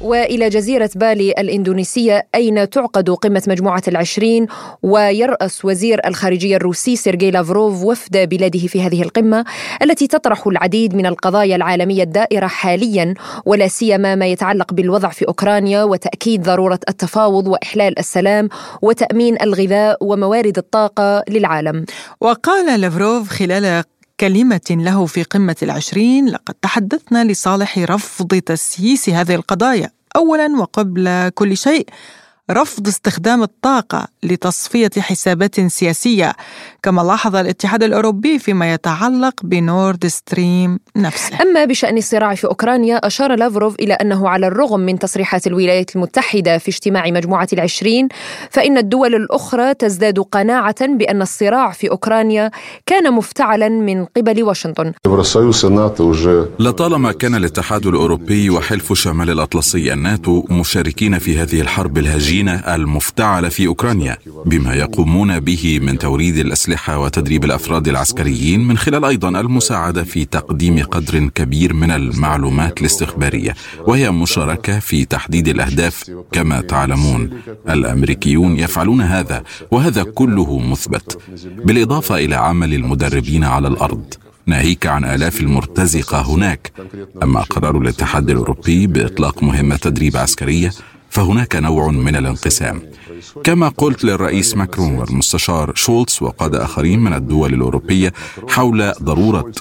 وإلى جزيرة بالي الإندونيسية أين تعقد قمة مجموعة العشرين؟ ويرأس وزير الخارجية الروسي سيرجي لافروف وفد بلاده في هذه القمة التي تطرح العديد من القضايا العالمية الدائرة حاليا ولا سيما ما يتعلق بالوضع في أوكرانيا وتأكيد ضرورة التفاوض وإحلال السلام وتأمين الغذاء وموارد الطاقة للعالم. وقال لافروف خلال كلمة له في قمة العشرين لقد تحدثنا لصالح رفض تسييس هذه القضايا أولا وقبل كل شيء. رفض استخدام الطاقة لتصفية حسابات سياسية كما لاحظ الاتحاد الأوروبي فيما يتعلق بنورد ستريم نفسه. أما بشأن الصراع في أوكرانيا أشار لافروف إلى أنه على الرغم من تصريحات الولايات المتحدة في اجتماع مجموعة العشرين فإن الدول الأخرى تزداد قناعة بأن الصراع في أوكرانيا كان مفتعلا من قبل واشنطن. لطالما كان الاتحاد الأوروبي وحلف شمال الأطلسي الناتو مشاركين في هذه الحرب الهجينة المفتعلة في أوكرانيا بما يقومون به من توريد الأسلحة وتدريب الأفراد العسكريين من خلال أيضا المساعدة في تقديم قدر كبير من المعلومات الاستخبارية وهي مشاركة في تحديد الأهداف كما تعلمون. الأمريكيون يفعلون هذا وهذا كله مثبت. بالإضافة إلى عمل المدربين على الأرض ناهيك عن آلاف المرتزقة هناك. أما قرار الاتحاد الأوروبي بإطلاق مهمة تدريب عسكرية فهناك نوع من الانقسام. كما قلت للرئيس ماكرون والمستشار شولتز وقاد آخرين من الدول الأوروبية حول ضرورة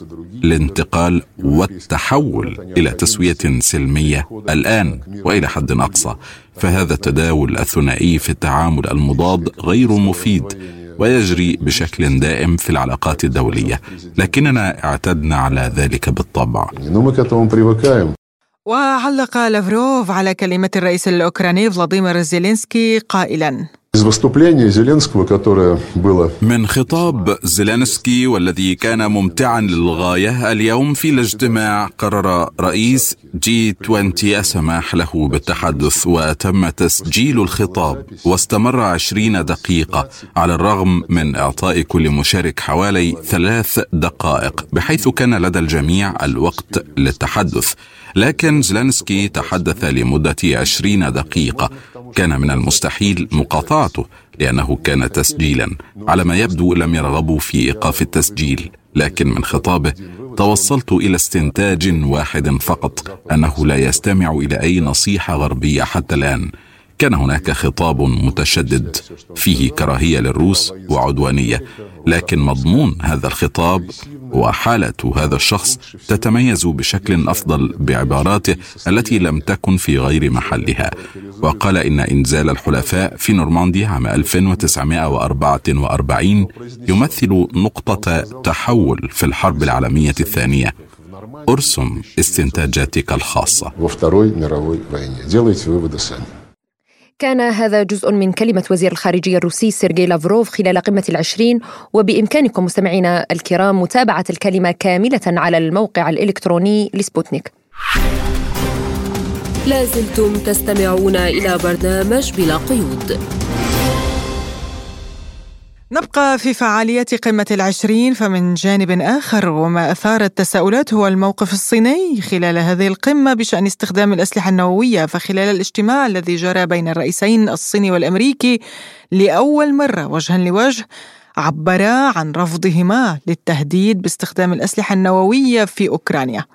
الانتقال والتحول إلى تسوية سلمية الآن وإلى حد أقصى. فهذا التداول الثنائي في التعامل المضاد غير مفيد ويجري بشكل دائم في العلاقات الدولية. لكننا اعتدنا على ذلك بالطبع. وعلق لافروف على كلمة الرئيس الأوكراني فلاديمير زيلينسكي قائلا. من خطاب زيلينسكي والذي كان ممتعا للغاية اليوم في الاجتماع قرر رئيس جي 20 السماح له بالتحدث وتم تسجيل الخطاب واستمر عشرين دقيقة على الرغم من إعطاء كل مشارك حوالي ثلاث دقائق بحيث كان لدى الجميع الوقت للتحدث. لكن زلنسكي تحدث لمدة عشرين دقيقة. كان من المستحيل مقاطعته لأنه كان تسجيلا. على ما يبدو لم يرغبوا في إيقاف التسجيل لكن من خطابه توصلت إلى استنتاج واحد فقط أنه لا يستمع إلى أي نصيحة غربية حتى الآن. كان هناك خطاب متشدد فيه كراهية للروس وعدوانية. لكن مضمون هذا الخطاب وحالة هذا الشخص تتميز بشكل أفضل بعباراته التي لم تكن في غير محلها. وقال إن إنزال الحلفاء في نورماندي عام 1944 يمثل نقطة تحول في الحرب العالمية الثانية. أرسم استنتاجاتك الخاصة. كان هذا جزء من كلمة وزير الخارجية الروسي سيرجي لافروف خلال قمة العشرين وبإمكانكم مستمعينا الكرام متابعة الكلمة كاملة على الموقع الإلكتروني لسبوتنيك. لازلتم تستمعون إلى برنامج بلا قيود. نبقى في فعاليات قمة العشرين فمن جانب آخر وما أثار التساؤلات هو الموقف الصيني خلال هذه القمة بشأن استخدام الأسلحة النووية فخلال الاجتماع الذي جرى بين الرئيسين الصيني والأمريكي لأول مرة وجها لوجه عبرا عن رفضهما للتهديد باستخدام الأسلحة النووية في أوكرانيا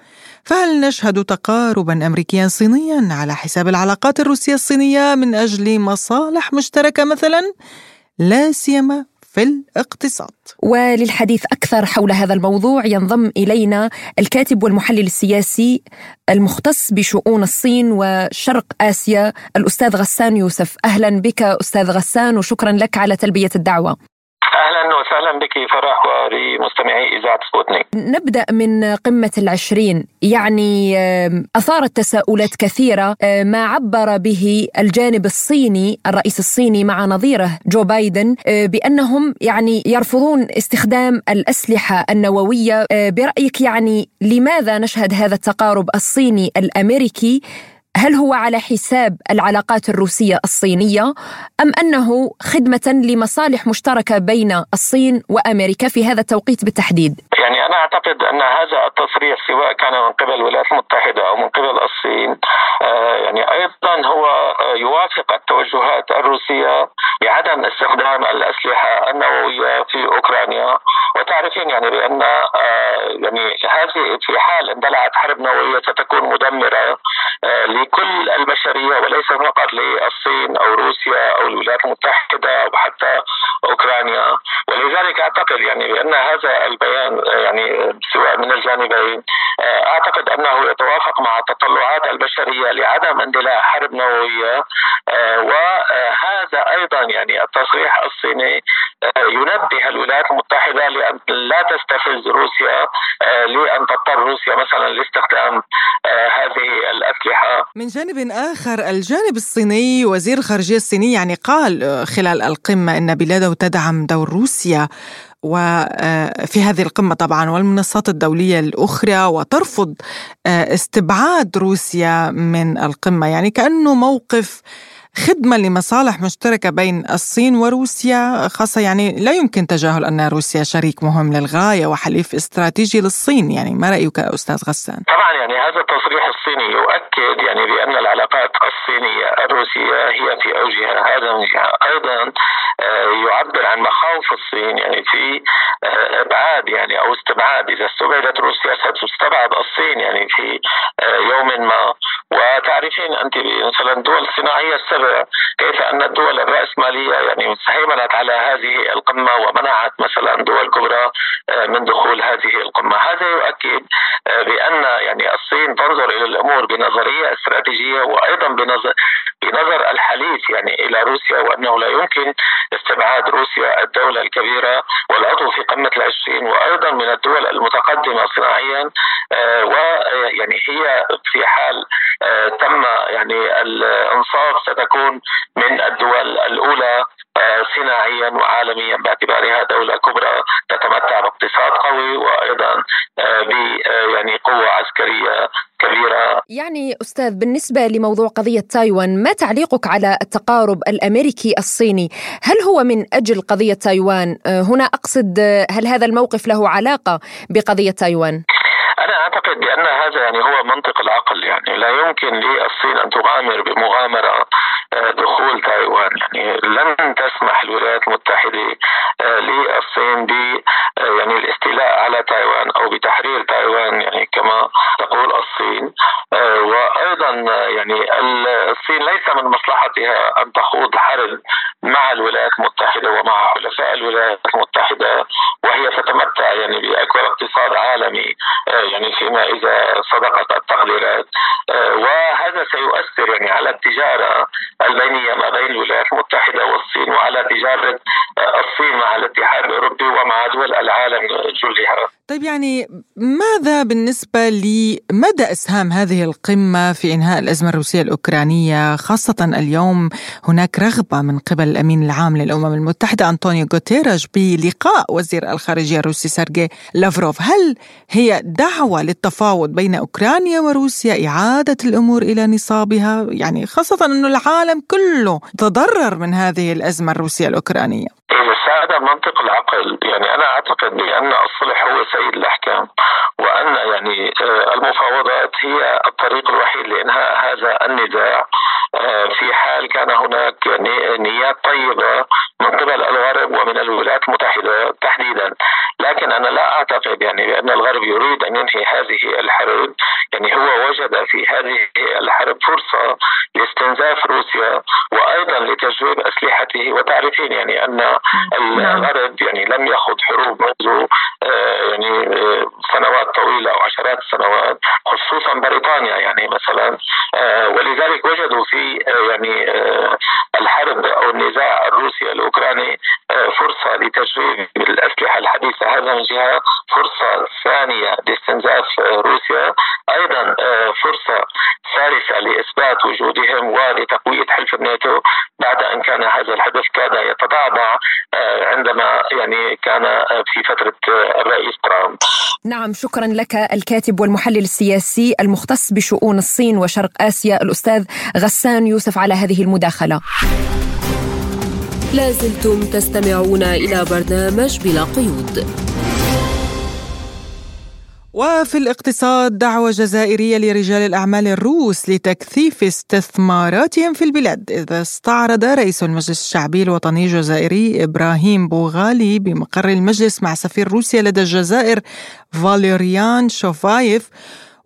فهل نشهد تقاربا أمريكيا صينيا على حساب العلاقات الروسية الصينية من أجل مصالح مشتركة مثلا؟ لا سيما في الاقتصاد. وللحديث أكثر حول هذا الموضوع ينضم إلينا الكاتب والمحلل السياسي المختص بشؤون الصين وشرق آسيا الأستاذ غسان يوسف. أهلا بك أستاذ غسان وشكرا لك على تلبية الدعوة. وسهلا بك فرح ولمستمعي إذاعة سبوتنيك. نبدأ من قمة العشرين، يعني أثارت تساؤلات كثيرة ما عبر به الجانب الصيني الرئيس الصيني مع نظيره جو بايدن بأنهم يعني يرفضون استخدام الأسلحة النووية، برأيك يعني لماذا نشهد هذا التقارب الصيني الأمريكي؟ هل هو على حساب العلاقات الروسية الصينية أم أنه خدمة لمصالح مشتركة بين الصين وأمريكا في هذا التوقيت بالتحديد؟ يعني أنا أعتقد أن هذا التصريح سواء كان من قبل الولايات المتحدة أو من قبل الصين آه، يعني أيضا هو آه، يوافق التوجهات الروسية بعدم استخدام الأسلحة النوويه في أوكرانيا وتعرفين يعني بأن آه، يعني هذه في حال اندلعت حرب نووية ستكون مدمرة لكل البشرية وليس فقط للصين أو روسيا أو الولايات المتحدة أو حتى أوكرانيا. ولذلك أعتقد يعني بأن هذا البيان يعني سواء من الجانبين أعتقد أنه يتوافق مع تطلعات البشرية لعدم اندلاع حرب نووية وهذا أيضا يعني التصريح الصيني ينبه الولايات المتحدة لأن لا تستفز روسيا لأن تضطر روسيا مثلا لاستخدام هذه الأسلحة. من جانب آخر الجانب الصيني وزير الخارجية الصيني يعني قال آه، خلال القمة أن بلاده تدعم دور روسيا وفي آه، هذه القمة طبعا والمنصات الدولية الأخرى وترفض آه، استبعاد روسيا من القمة. يعني كأنه موقف خدمة لمصالح مشتركة بين الصين وروسيا خاصة يعني لا يمكن تجاهل أن روسيا شريك مهم للغاية وحليف استراتيجي للصين يعني ما رأيك أستاذ غسان؟ طبعا يعني هذا التصريح الصيني يؤكد يعني بأن العلاقات الصينية الروسية هي في أوجها هذا من جهة. أيضا آه، يعبر عن مخاوف الصين يعني في آه، إبعاد يعني أو استبعاد. إذا استبعدت روسيا ستستبعد الصين يعني في آه، يوم ما. وتعرفين تعرفين أنت مثلا الدول الصناعيه السبع كيف أن الدول الرأسمالية يعني هيمنت على هذه القمة ومنعت مثلا دول كبرى آه، من دخول هذه القمة، هذا يؤكد آه، بأن يعني الصين تنظر إلى الأمور بنظرية استراتيجية وأيضا بنظر بنظر الحليف يعني إلى روسيا وأنه لا يمكن استبعاد روسيا الدولة الكبيرة والعضو في قمة العشرين وأيضا من الدول المتقدمة صناعيا آه، ويعني هي في حال تم يعني الانصاف ستكون من الدول الأولى آه، صناعيا وعالميا باعتبارها دوله كبرى تتمتع باقتصاد قوي وأيضا ب يعني قوة عسكرية كبيرة. يعني أستاذ بالنسبة لموضوع قضية تايوان ما تعليقك على التقارب الأمريكي الصيني؟ هل هو من أجل قضية تايوان؟ هنا أقصد هل هذا الموقف له علاقة بقضية تايوان؟ أنا أعتقد بأن هذا يعني هو منطق العقل يعني. لا يمكن للصين أن تغامر بمغامرة آه، دخول تايوان. يعني لن تسمح الولايات المتحدة آه، للصين ب آه، يعني الاستيلاء على تايوان أو بتحرير تايوان يعني كما تقول الصين. وأيضا يعني الصين ليس من مصلحتها أن تخوض حرب مع الولايات المتحدة ومع حلفاء الولايات المتحدة وهي تتمتع يعني بأكبر اقتصاد عالمي يعني فيما إذا صدقت التقديرات وهذا سيؤثر يعني على التجارة البينية ما بين الولايات المتحدة والصين وعلى تجارة الصين مع الاتحاد الأوروبي ومع دول العالم كلها. طيب يعني ماذا بالنسبة لمدى أسهام هذه القمة في إنهاء الأزمة الروسية الأوكرانية؟ خاصة اليوم هناك رغبة من قبل الأمين العام للأمم المتحدة أنطونيو غوتيريش بلقاء وزير الخارجية الروسي سيرجي لافروف، هل هي دعوة للتفاوض بين أوكرانيا وروسيا إعادة الأمور إلى نصابها؟ يعني خاصة إنه العالم كله تضرر من هذه الأزمة الروسية الأوكرانية؟ هذا منطق العقل. يعني أنا أعتقد بأن الصلح هو سيد الأحكام وأن يعني آه، المفاوضات هي الطريق الوحيد لإنهاء هذا النزاع. في حال كان هناك نيات طيبة من قبل الغرب ومن الولايات المتحدة تحديدا. لكن أنا لا أعتقد يعني بأن الغرب يريد أن ينهي هذه الحرب يعني هو وجد في هذه الحرب فرصة لاستنزاف روسيا وأيضا لتجويب أسلحته. وتعرفين يعني أن نعم. الغرب يعني لم يخض حروب منذ آه، يعني آه، سنوات طويلة أو عشرات السنوات خصوصا بريطانيا يعني مثلا. آه، ولذلك وجدوا في يعني الحرب أو النزاع الروسي الأوكراني فرصة لتجريب الاسلحه الحديثة. هذا من جهة فرصة ثانية لاستنزاف روسيا. أيضا فرصة ثالثة لإثبات وجودهم ولتقوية حلف الناتو. بعد أن كان هذا الحدث كاد يتضعضع عندما يعني كان في فترة الرئيس ترامب. نعم شكرا لك الكاتب والمحلل السياسي المختص بشؤون الصين وشرق آسيا الأستاذ غسان يوسف على هذه المداخلة. لازلتم تستمعون إلى برنامج بلا قيود. وفي الاقتصاد دعوة جزائرية لرجال الأعمال الروس لتكثيف استثماراتهم في البلاد إذا استعرض رئيس المجلس الشعبي الوطني الجزائري إبراهيم بوغالي بمقر المجلس مع سفير روسيا لدى الجزائر فاليريان شوفايف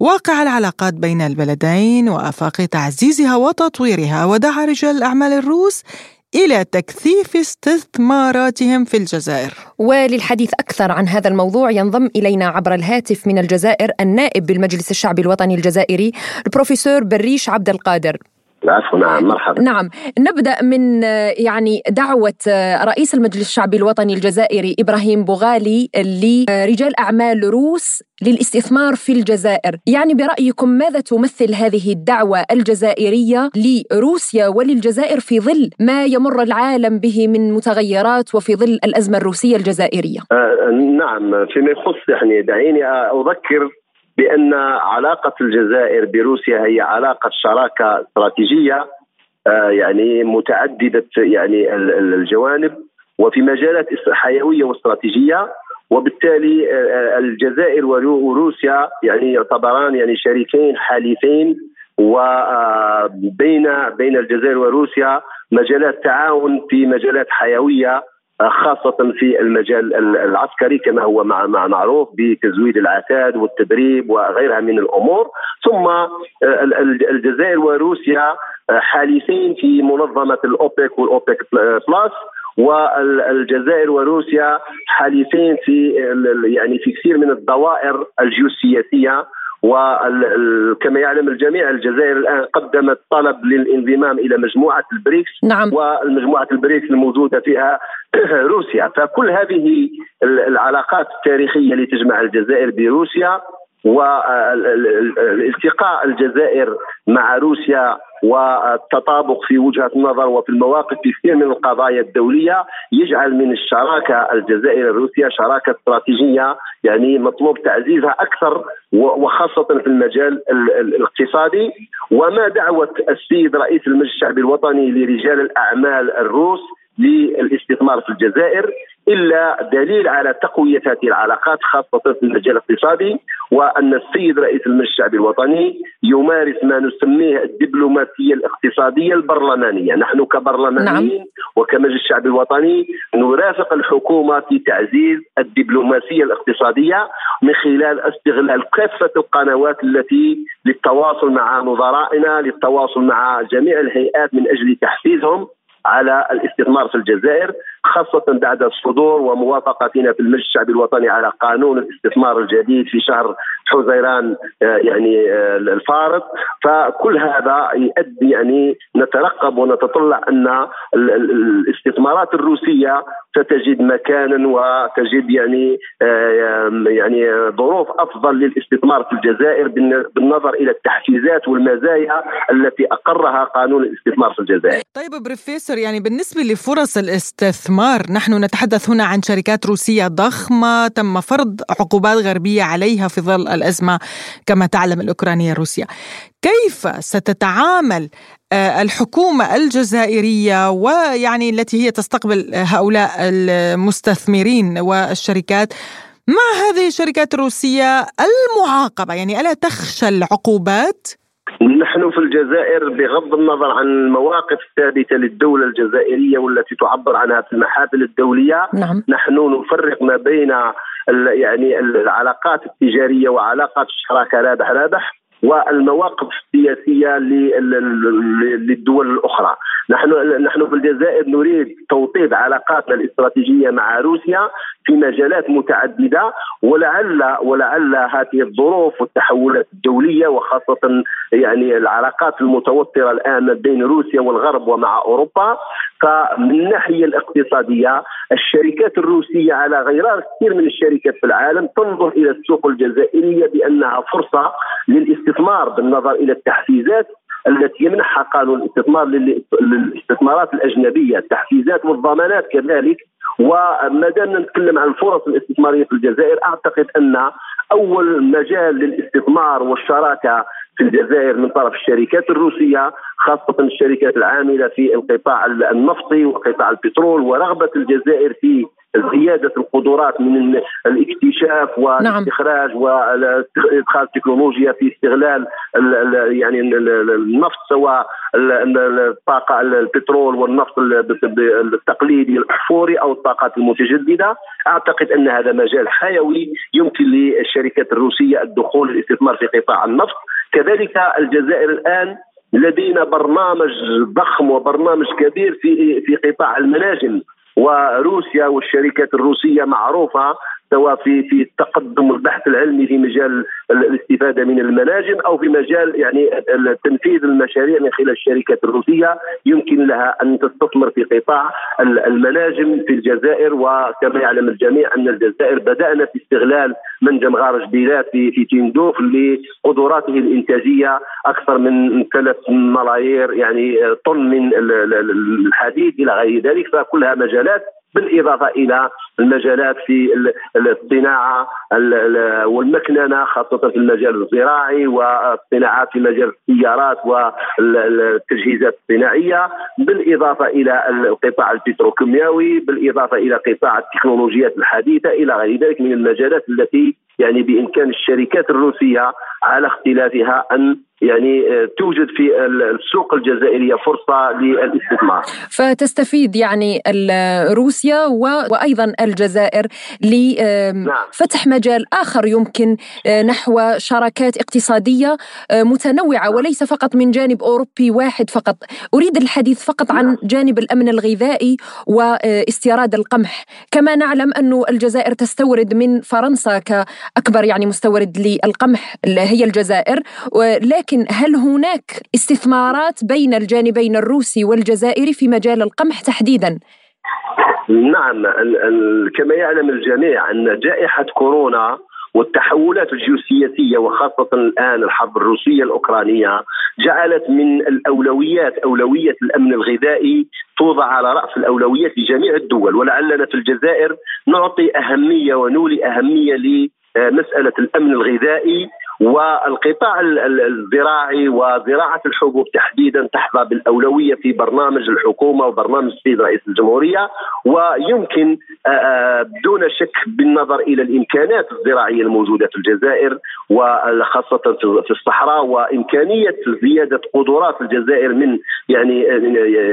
واقع العلاقات بين البلدين وآفاق تعزيزها وتطويرها ودعا رجال الأعمال الروس إلى تكثيف استثماراتهم في الجزائر. وللحديث أكثر عن هذا الموضوع ينضم إلينا عبر الهاتف من الجزائر النائب بالمجلس الشعبي الوطني الجزائري البروفيسور بريش عبد القادر. العفو نعم مرحبا. نعم نبدأ من يعني دعوة رئيس المجلس الشعبي الوطني الجزائري إبراهيم بوغالي لرجال أعمال روس للاستثمار في الجزائر. يعني برأيكم ماذا تمثل هذه الدعوة الجزائرية لروسيا وللجزائر في ظل ما يمر العالم به من متغيرات وفي ظل الأزمة الروسية الجزائرية؟ آه نعم فيما يخص يعني دعيني أذكر بأن علاقة الجزائر بروسيا هي علاقة شراكة استراتيجية آه، يعني متعددة يعني الجوانب وفي مجالات حيوية واستراتيجية وبالتالي آه، آه، الجزائر وروسيا يعني يعتبران يعني شريكين حليفين وبين بين الجزائر وروسيا مجالات تعاون في مجالات حيوية خاصة في المجال العسكري كما هو معروف بتزويد العتاد والتدريب وغيرها من الأمور. ثم الجزائر وروسيا حالفين في منظمة الأوبك والأوبك بلس. والجزائر وروسيا حالفين في يعني في كثير من الدوائر الجيوسياسية وكما يعلم الجميع الجزائر الآن قدمت طلب للانضمام إلى مجموعة البريكس نعم. والمجموعة البريكس الموجودة فيها روسيا فكل هذه العلاقات التاريخية اللي تجمع الجزائر بروسيا والالتقاء الجزائر مع روسيا والتطابق في وجهة النظر وفي المواقف في كثير من القضايا الدولية يجعل من الشراكة الجزائر الروسية شراكة استراتيجية يعني مطلوب تعزيزها أكثر وخاصة في المجال الاقتصادي. وما دعوة السيد رئيس المجلس الشعبي الوطني لرجال الأعمال الروس للاستثمار في الجزائر؟ إلا دليل على تقوية هذه العلاقات خاصة في المجال الاقتصادي وأن السيد رئيس المجلس الشعبي الوطني يمارس ما نسميه الدبلوماسية الاقتصادية البرلمانية، نحن كبرلمانيين نعم. وكمجلس الشعبي الوطني نرافق الحكومة في تعزيز الدبلوماسية الاقتصادية من خلال استغلال كافة القنوات التي للتواصل مع نظرائنا، للتواصل مع جميع الهيئات من أجل تحفيزهم على الاستثمار في الجزائر خاصة بعد صدور وموافقتنا في المجلس الشعبي الوطني على قانون الاستثمار الجديد في شهر حزيران آه، يعني آه، الفارط فكل هذا يؤدي يعني نترقب ونتطلع أن الاستثمارات الروسية ستجد مكانا وتجد يعني آه، يعني ظروف أفضل للاستثمار في الجزائر بالنظر إلى التحفيزات والمزايا التي أقرها قانون الاستثمار في الجزائر. طيب بروفيسور يعني بالنسبة لفرص الاستثمار نحن نتحدث هنا عن شركات روسية ضخمة تم فرض عقوبات غربية عليها في ظل الأزمة كما تعلم الأوكرانية روسيا. كيف ستتعامل آه، الحكومة الجزائرية ويعني التي هي تستقبل هؤلاء المستثمرين والشركات مع هذه الشركات الروسية المعاقبة يعني ألا تخشى العقوبات؟ نحن في الجزائر بغض النظر عن المواقف الثابتة للدولة الجزائرية والتي تعبر عنها في المحافل الدولية نعم. نحن نفرق ما بين يعني العلاقات التجارية وعلاقات الشراكة رابح رابح والمواقف السياسية للدول الأخرى نحن نحن في الجزائر نريد توطيد علاقاتنا الاستراتيجية مع روسيا في مجالات متعددة ولعل ولعل هذه الظروف والتحولات الدولية وخاصة يعني العلاقات المتوترة الآن بين روسيا والغرب ومع أوروبا فمن الناحية الاقتصادية الشركات الروسية على غرار كثير من الشركات في العالم تنظر إلى السوق الجزائرية بأنها فرصة للاستثمار بالنظر إلى التحفيزات التي يمنحها قانون الاستثمار للاستثمارات الأجنبية التحفيزات والضمانات كذلك وما دام نتكلم عن الفرص الاستثمارية في الجزائر. أعتقد أن أول مجال للاستثمار والشراكة في الجزائر من طرف الشركات الروسية خاصة الشركات العاملة في القطاع النفطي وقطاع البترول ورغبة الجزائر في زيادة القدرات من الاكتشاف والاستخراج نعم. وادخال التكنولوجيا في استغلال يعني النفط سواء الطاقة البترول والنفط التقليدي الأحفوري أو الطاقات المتجددة. أعتقد أن هذا مجال حيوي يمكن للشركات الروسية الدخول للاستثمار في قطاع النفط. كذلك الجزائر الآن لدينا برنامج ضخم وبرنامج كبير في في قطاع المناجم. وروسيا والشركات الروسية معروفة سواء في في التقدم البحث العلمي في مجال الاستفادة من المناجم أو في مجال يعني تنفيذ المشاريع من خلال الشركات الروسية. يمكن لها أن تستثمر في قطاع المناجم في الجزائر وكما يعلم الجميع أن الجزائر بدأنا في استغلال منجم غارج بيلات في في تندوف لقدراته الإنتاجية. أكثر من ثلاث ملايير يعني طن من الحديد إلى غير ذلك. فكلها مجالات بالإضافة إلى المجالات في الصناعة والمكننة خاصة في المجال الزراعي والصناعات في مجال السيارات والتجهيزات الصناعية بالإضافة إلى القطاع البتروكيماوي بالإضافة إلى قطاع التكنولوجيات الحديثة إلى غير ذلك من المجالات التي يعني بإمكان الشركات الروسية على اختلافها أن يعني آه، توجد في السوق الجزائرية فرصة للاستثمار. فتستفيد يعني روسيا وأيضا الجزائر لفتح نعم. مجال آخر يمكن آه، نحو شراكات اقتصادية آه، متنوعة وليس فقط من جانب أوروبي واحد فقط. أريد الحديث فقط عن نعم. جانب الأمن الغذائي واستيراد القمح، كما نعلم أن الجزائر تستورد من فرنسا كأكبر يعني مستورد للقمح هي الجزائر ولكن لكن هل هناك استثمارات بين الجانبين الروسي والجزائري في مجال القمح تحديدا؟ نعم كما يعلم الجميع أن جائحة كورونا والتحولات الجيوسياسية وخاصة الآن الحرب الروسية الأوكرانية جعلت من الأولويات أولوية الأمن الغذائي توضع على رأس الاولويات لجميع الدول ولعلنا في الجزائر نعطي أهمية ونولي أهمية لمسألة الأمن الغذائي والقطاع الزراعي وزراعة الحبوب تحديدا تحظى بالأولوية في برنامج الحكومة وبرنامج السيد رئيس الجمهورية ويمكن دون شك بالنظر إلى الامكانات الزراعية الموجودة في الجزائر وخاصة في الصحراء وإمكانية زيادة قدرات الجزائر من يعني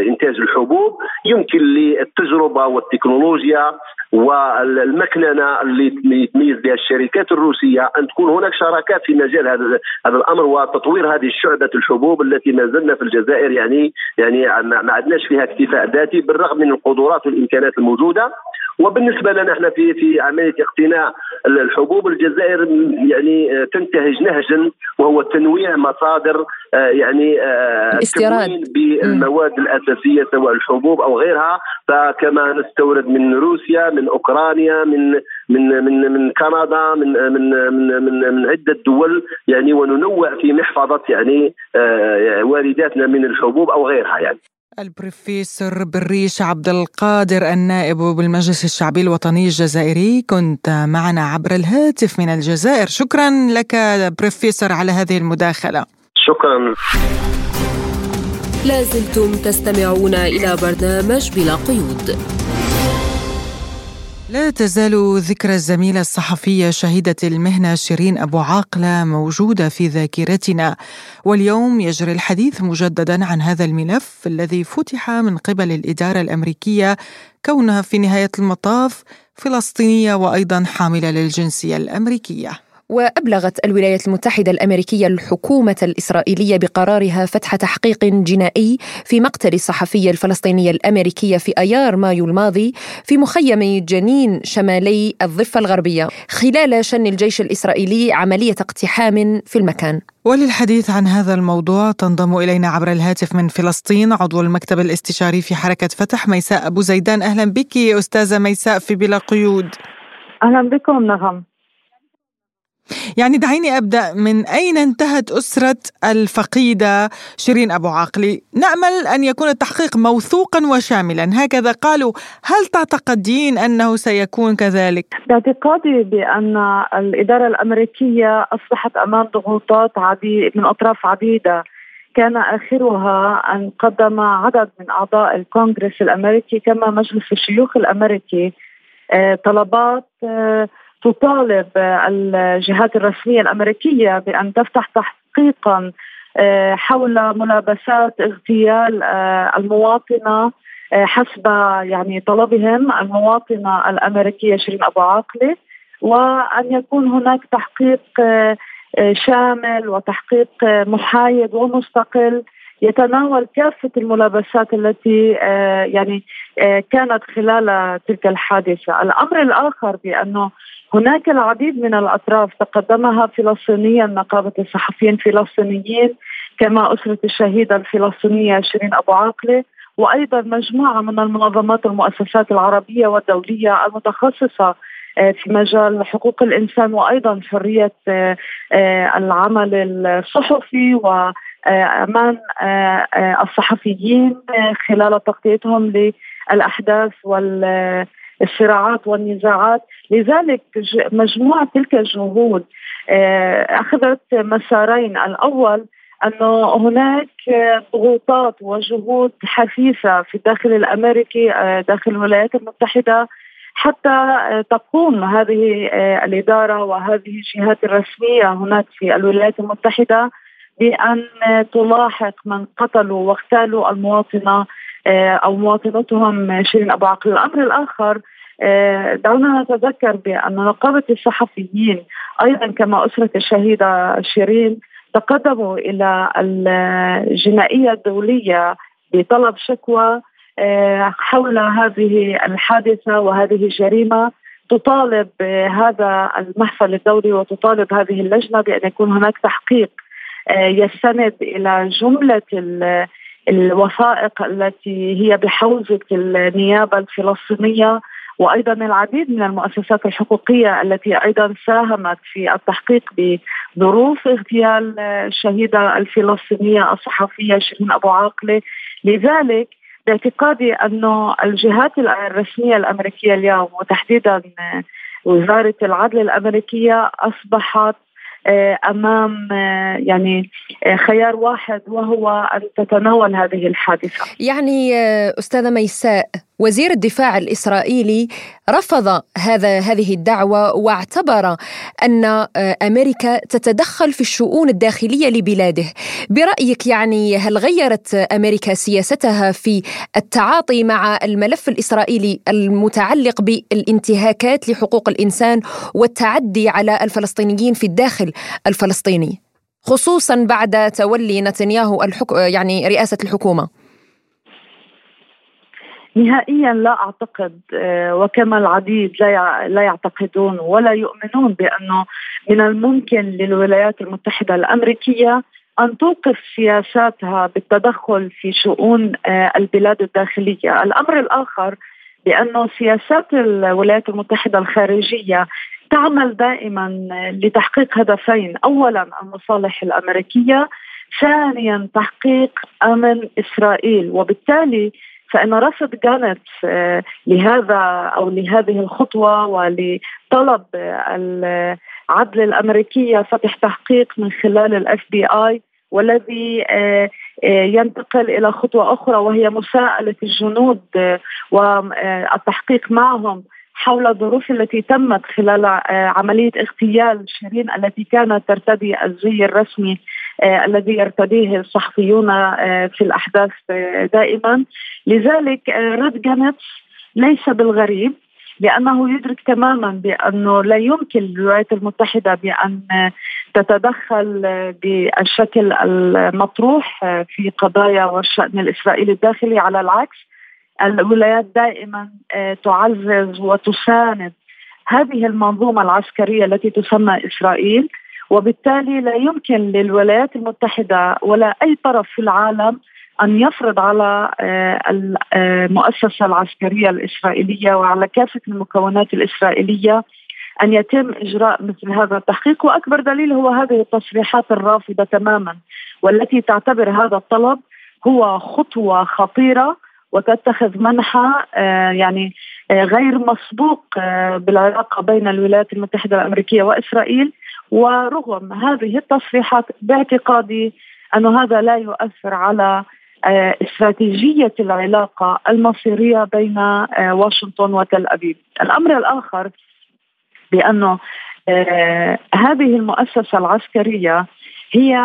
إنتاج الحبوب يمكن للتجربة والتكنولوجيا والمكننة اللي يتميز بها الشركات الروسية أن تكون هناك شراكات في مجال هذا هذا الأمر وتطوير هذه الشعبة الحبوب التي ما زلنا في الجزائر يعني يعني ما عندناش فيها اكتفاء ذاتي بالرغم من القدرات والإمكانات الموجودة. وبالنسبة لنا إحنا في في عملية اقتناء الحبوب الجزائر يعني تنتهج نهجا وهو تنويع مصادر آه، يعني آه، الاستيراد بالمواد الأساسية سواء الحبوب أو غيرها. فكما نستورد من روسيا من أوكرانيا من من من من كندا من من من من, من عدة دول يعني وننوع في محفظة يعني آه، وارداتنا من الحبوب أو غيرها يعني. البروفيسور بريش عبد القادر النائب بالمجلس الشعبي الوطني الجزائري. كنت معنا عبر الهاتف من الجزائر. شكرا لك بروفيسور على هذه المداخلة. شكرا. لازلتم تستمعون إلى برنامج بلا قيود. لا تزال ذكرى الزميلة الصحفية شهيدة المهنة شيرين أبو عاقلة موجودة في ذاكرتنا. واليوم يجري الحديث مجددا عن هذا الملف الذي فتح من قبل الإدارة الأمريكية كونها في نهاية المطاف فلسطينية وأيضا حاملة للجنسية الأمريكية. وأبلغت الولايات المتحدة الأمريكية الحكومة الإسرائيلية بقرارها فتح تحقيق جنائي في مقتل الصحفية الفلسطينية الأمريكية في أيار مايو الماضي في مخيم جنين شمالي الضفة الغربية خلال شن الجيش الإسرائيلي عملية اقتحام في المكان. وللحديث عن هذا الموضوع تنضم إلينا عبر الهاتف من فلسطين عضو المكتب الاستشاري في حركة فتح ميساء أبو زيدان. أهلا بك أستاذة ميساء في بلا قيود. أهلا بكم نغم يعني دعيني أبدأ من أين انتهت أسرة الفقيدة شيرين أبو عاقلي؟ نأمل أن يكون التحقيق موثوقا وشاملا. هكذا قالوا هل تعتقدين أنه سيكون كذلك؟ باعتقادي بأن الإدارة الأمريكية أصبحت أمام ضغوطات عديد من أطراف عديدة. كان آخرها أن قدم عدد من أعضاء الكونغرس الأمريكي كما مجلس الشيوخ الأمريكي. آه، طلبات آه، تطالب الجهات الرسمية الأمريكية بأن تفتح تحقيقا آه، حول ملابسات اغتيال آه، المواطنة آه، حسب يعني طلبهم المواطنة الأمريكية شيرين أبو عاقلة وأن يكون هناك تحقيق شامل وتحقيق محايد ومستقل يتناول كافة الملابسات التي يعني كانت خلال تلك الحادثة. الأمر الآخر بأنه هناك العديد من الأطراف تقدمها فلسطينيا نقابة الصحفيين الفلسطينيين كما أسرة الشهيده الفلسطينيه شيرين أبو عاقلة وأيضا مجموعة من المنظمات والمؤسسات العربية والدولية المتخصصة آه، في مجال حقوق الإنسان وأيضا حرية آه، آه، العمل الصحفي وامان الصحفيين خلال تغطيتهم للأحداث وال الصراعات والنزاعات. لذلك مجموعة تلك الجهود آه، أخذت مسارين. الأول أنه هناك ضغوطات وجهود حثيثة في الداخل الأمريكي آه، داخل الولايات المتحدة حتى تقوم هذه الإدارة وهذه الجهات الرسمية هناك في الولايات المتحدة بأن تلاحق من قتلوا واغتالوا المواطنة أو مواطنتهم شيرين أبو عقل، الأمر الآخر دعونا نتذكر بأن نقابة الصحفيين أيضا كما اسره الشهيدة شيرين تقدموا إلى الجنائية الدولية بطلب شكوى آه، حول هذه الحادثة وهذه الجريمة. تطالب هذا المحفل الدولي وتطالب هذه اللجنة بأن يكون هناك تحقيق آه، يستند إلى جملة الوثائق التي هي بحوزة النيابة الفلسطينية. وأيضا العديد من المؤسسات الحقوقية التي أيضا ساهمت في التحقيق بظروف اغتيال الشهيدة الفلسطينية الصحفية شيرين أبو عاقلة. لذلك باعتقادي انه الجهات الرسمية الأمريكية اليوم وتحديدا وزارة العدل الأمريكية أصبحت أمام آه، يعني آه، خيار واحد وهو أن تتناول هذه الحادثة. يعني أستاذة ميساء وزير الدفاع الإسرائيلي رفض هذا هذه الدعوة واعتبر أن أمريكا تتدخل في الشؤون الداخلية لبلاده. برأيك يعني هل غيرت أمريكا سياستها في التعاطي مع الملف الإسرائيلي المتعلق بالانتهاكات لحقوق الإنسان والتعدي على الفلسطينيين في الداخل الفلسطيني؟ خصوصا بعد تولي نتنياهو الحك... يعني رئاسة الحكومة. نهائيا لا أعتقد آه، وكما العديد لا لا يعتقدون ولا يؤمنون بأنه من الممكن للولايات المتحدة الأمريكية أن توقف سياساتها بالتدخل في شؤون آه، البلاد الداخلية، الأمر الآخر بأنه سياسات الولايات المتحدة الخارجية تعمل دائما لتحقيق هدفين، اولا المصالح الأمريكية، ثانيا تحقيق أمن إسرائيل، وبالتالي فإن رفض جانتس آه، لهذا أو لهذه الخطوة ولطلب العدل الأمريكية فتح تحقيق من خلال ال FBI والذي آه، آه، ينتقل إلى خطوة أخرى وهي مساءلة الجنود والتحقيق معهم. حول الظروف التي تمت خلال عملية اغتيال شيرين التي كانت ترتدي الزي الرسمي آه، الذي يرتديه الصحفيون آه، في الأحداث آه، دائما. لذلك رد جانتس ليس بالغريب لأنه يدرك تماما بأنه لا يمكن للولايات المتحدة بأن تتدخل بالشكل المطروح في قضايا والشأن الإسرائيلي الداخلي على العكس. الولايات دائما تعزز وتساند هذه المنظومة العسكرية التي تسمى إسرائيل وبالتالي لا يمكن للولايات المتحدة ولا أي طرف في العالم أن يفرض على آه، المؤسسه العسكرية الإسرائيلية وعلى كافة المكونات الإسرائيلية أن يتم إجراء مثل هذا التحقيق. وأكبر دليل هو هذه التصريحات الرافضة تماما والتي تعتبر هذا الطلب هو خطوة خطيرة وتتخذ منحى آه، يعني آه، غير مسبوق بالعلاقة بين الولايات المتحدة الأمريكية وإسرائيل. ورغم هذه التصريحات باعتقادي أن هذا لا يؤثر على آه، استراتيجية العلاقة المصيرية بين آه، واشنطن وتل أبيب. الأمر الآخر بأنه آه، هذه المؤسسة العسكرية هي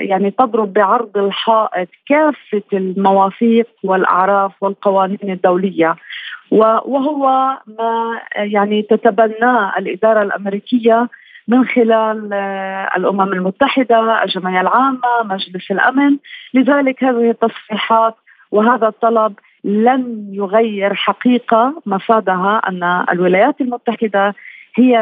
يعني تضرب بعرض الحائط كافة المواثيق والأعراف والقوانين الدولية. وهو ما يعني تتبناه الإدارة الأمريكية من خلال آه، الأمم المتحدة، الجمعية العامة، مجلس الأمن، لذلك هذه التصريحات وهذا الطلب لن يغير حقيقة مفادها أن الولايات المتحدة هي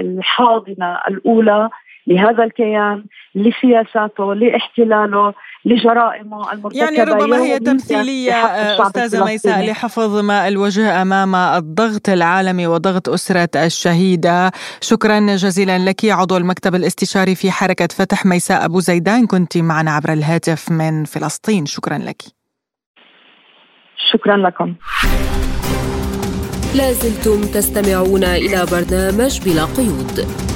الحاضنة الأولى لهذا الكيان لسياساته لاحتلاله لجرائمه المرتكبة يعني ربما هي تمثيلية أستاذة ميساء لحفظ ما الوجه أمام الضغط العالمي وضغط أسرة الشهيدة. شكرا جزيلا لك عضو المكتب الاستشاري في حركة فتح ميساء أبو زيدان. كنت معنا عبر الهاتف من فلسطين. شكرا لك. شكرا لكم. لازلتم تستمعون إلى برنامج بلا قيود.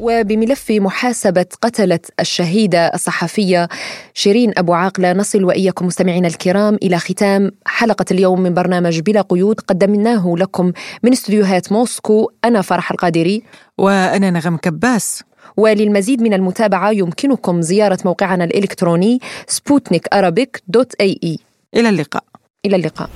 وبملف محاسبة قتلة الشهيدة الصحفية شيرين أبو عاقلة نصل وإياكم مستمعينا الكرام إلى ختام حلقة اليوم من برنامج بلا قيود. قدمناه لكم من استديوهات موسكو أنا فرح القادري. وأنا نغم كباس. وللمزيد من المتابعة يمكنكم زيارة موقعنا الإلكتروني سبوتنيك dot ae. إلى اللقاء. إلى اللقاء.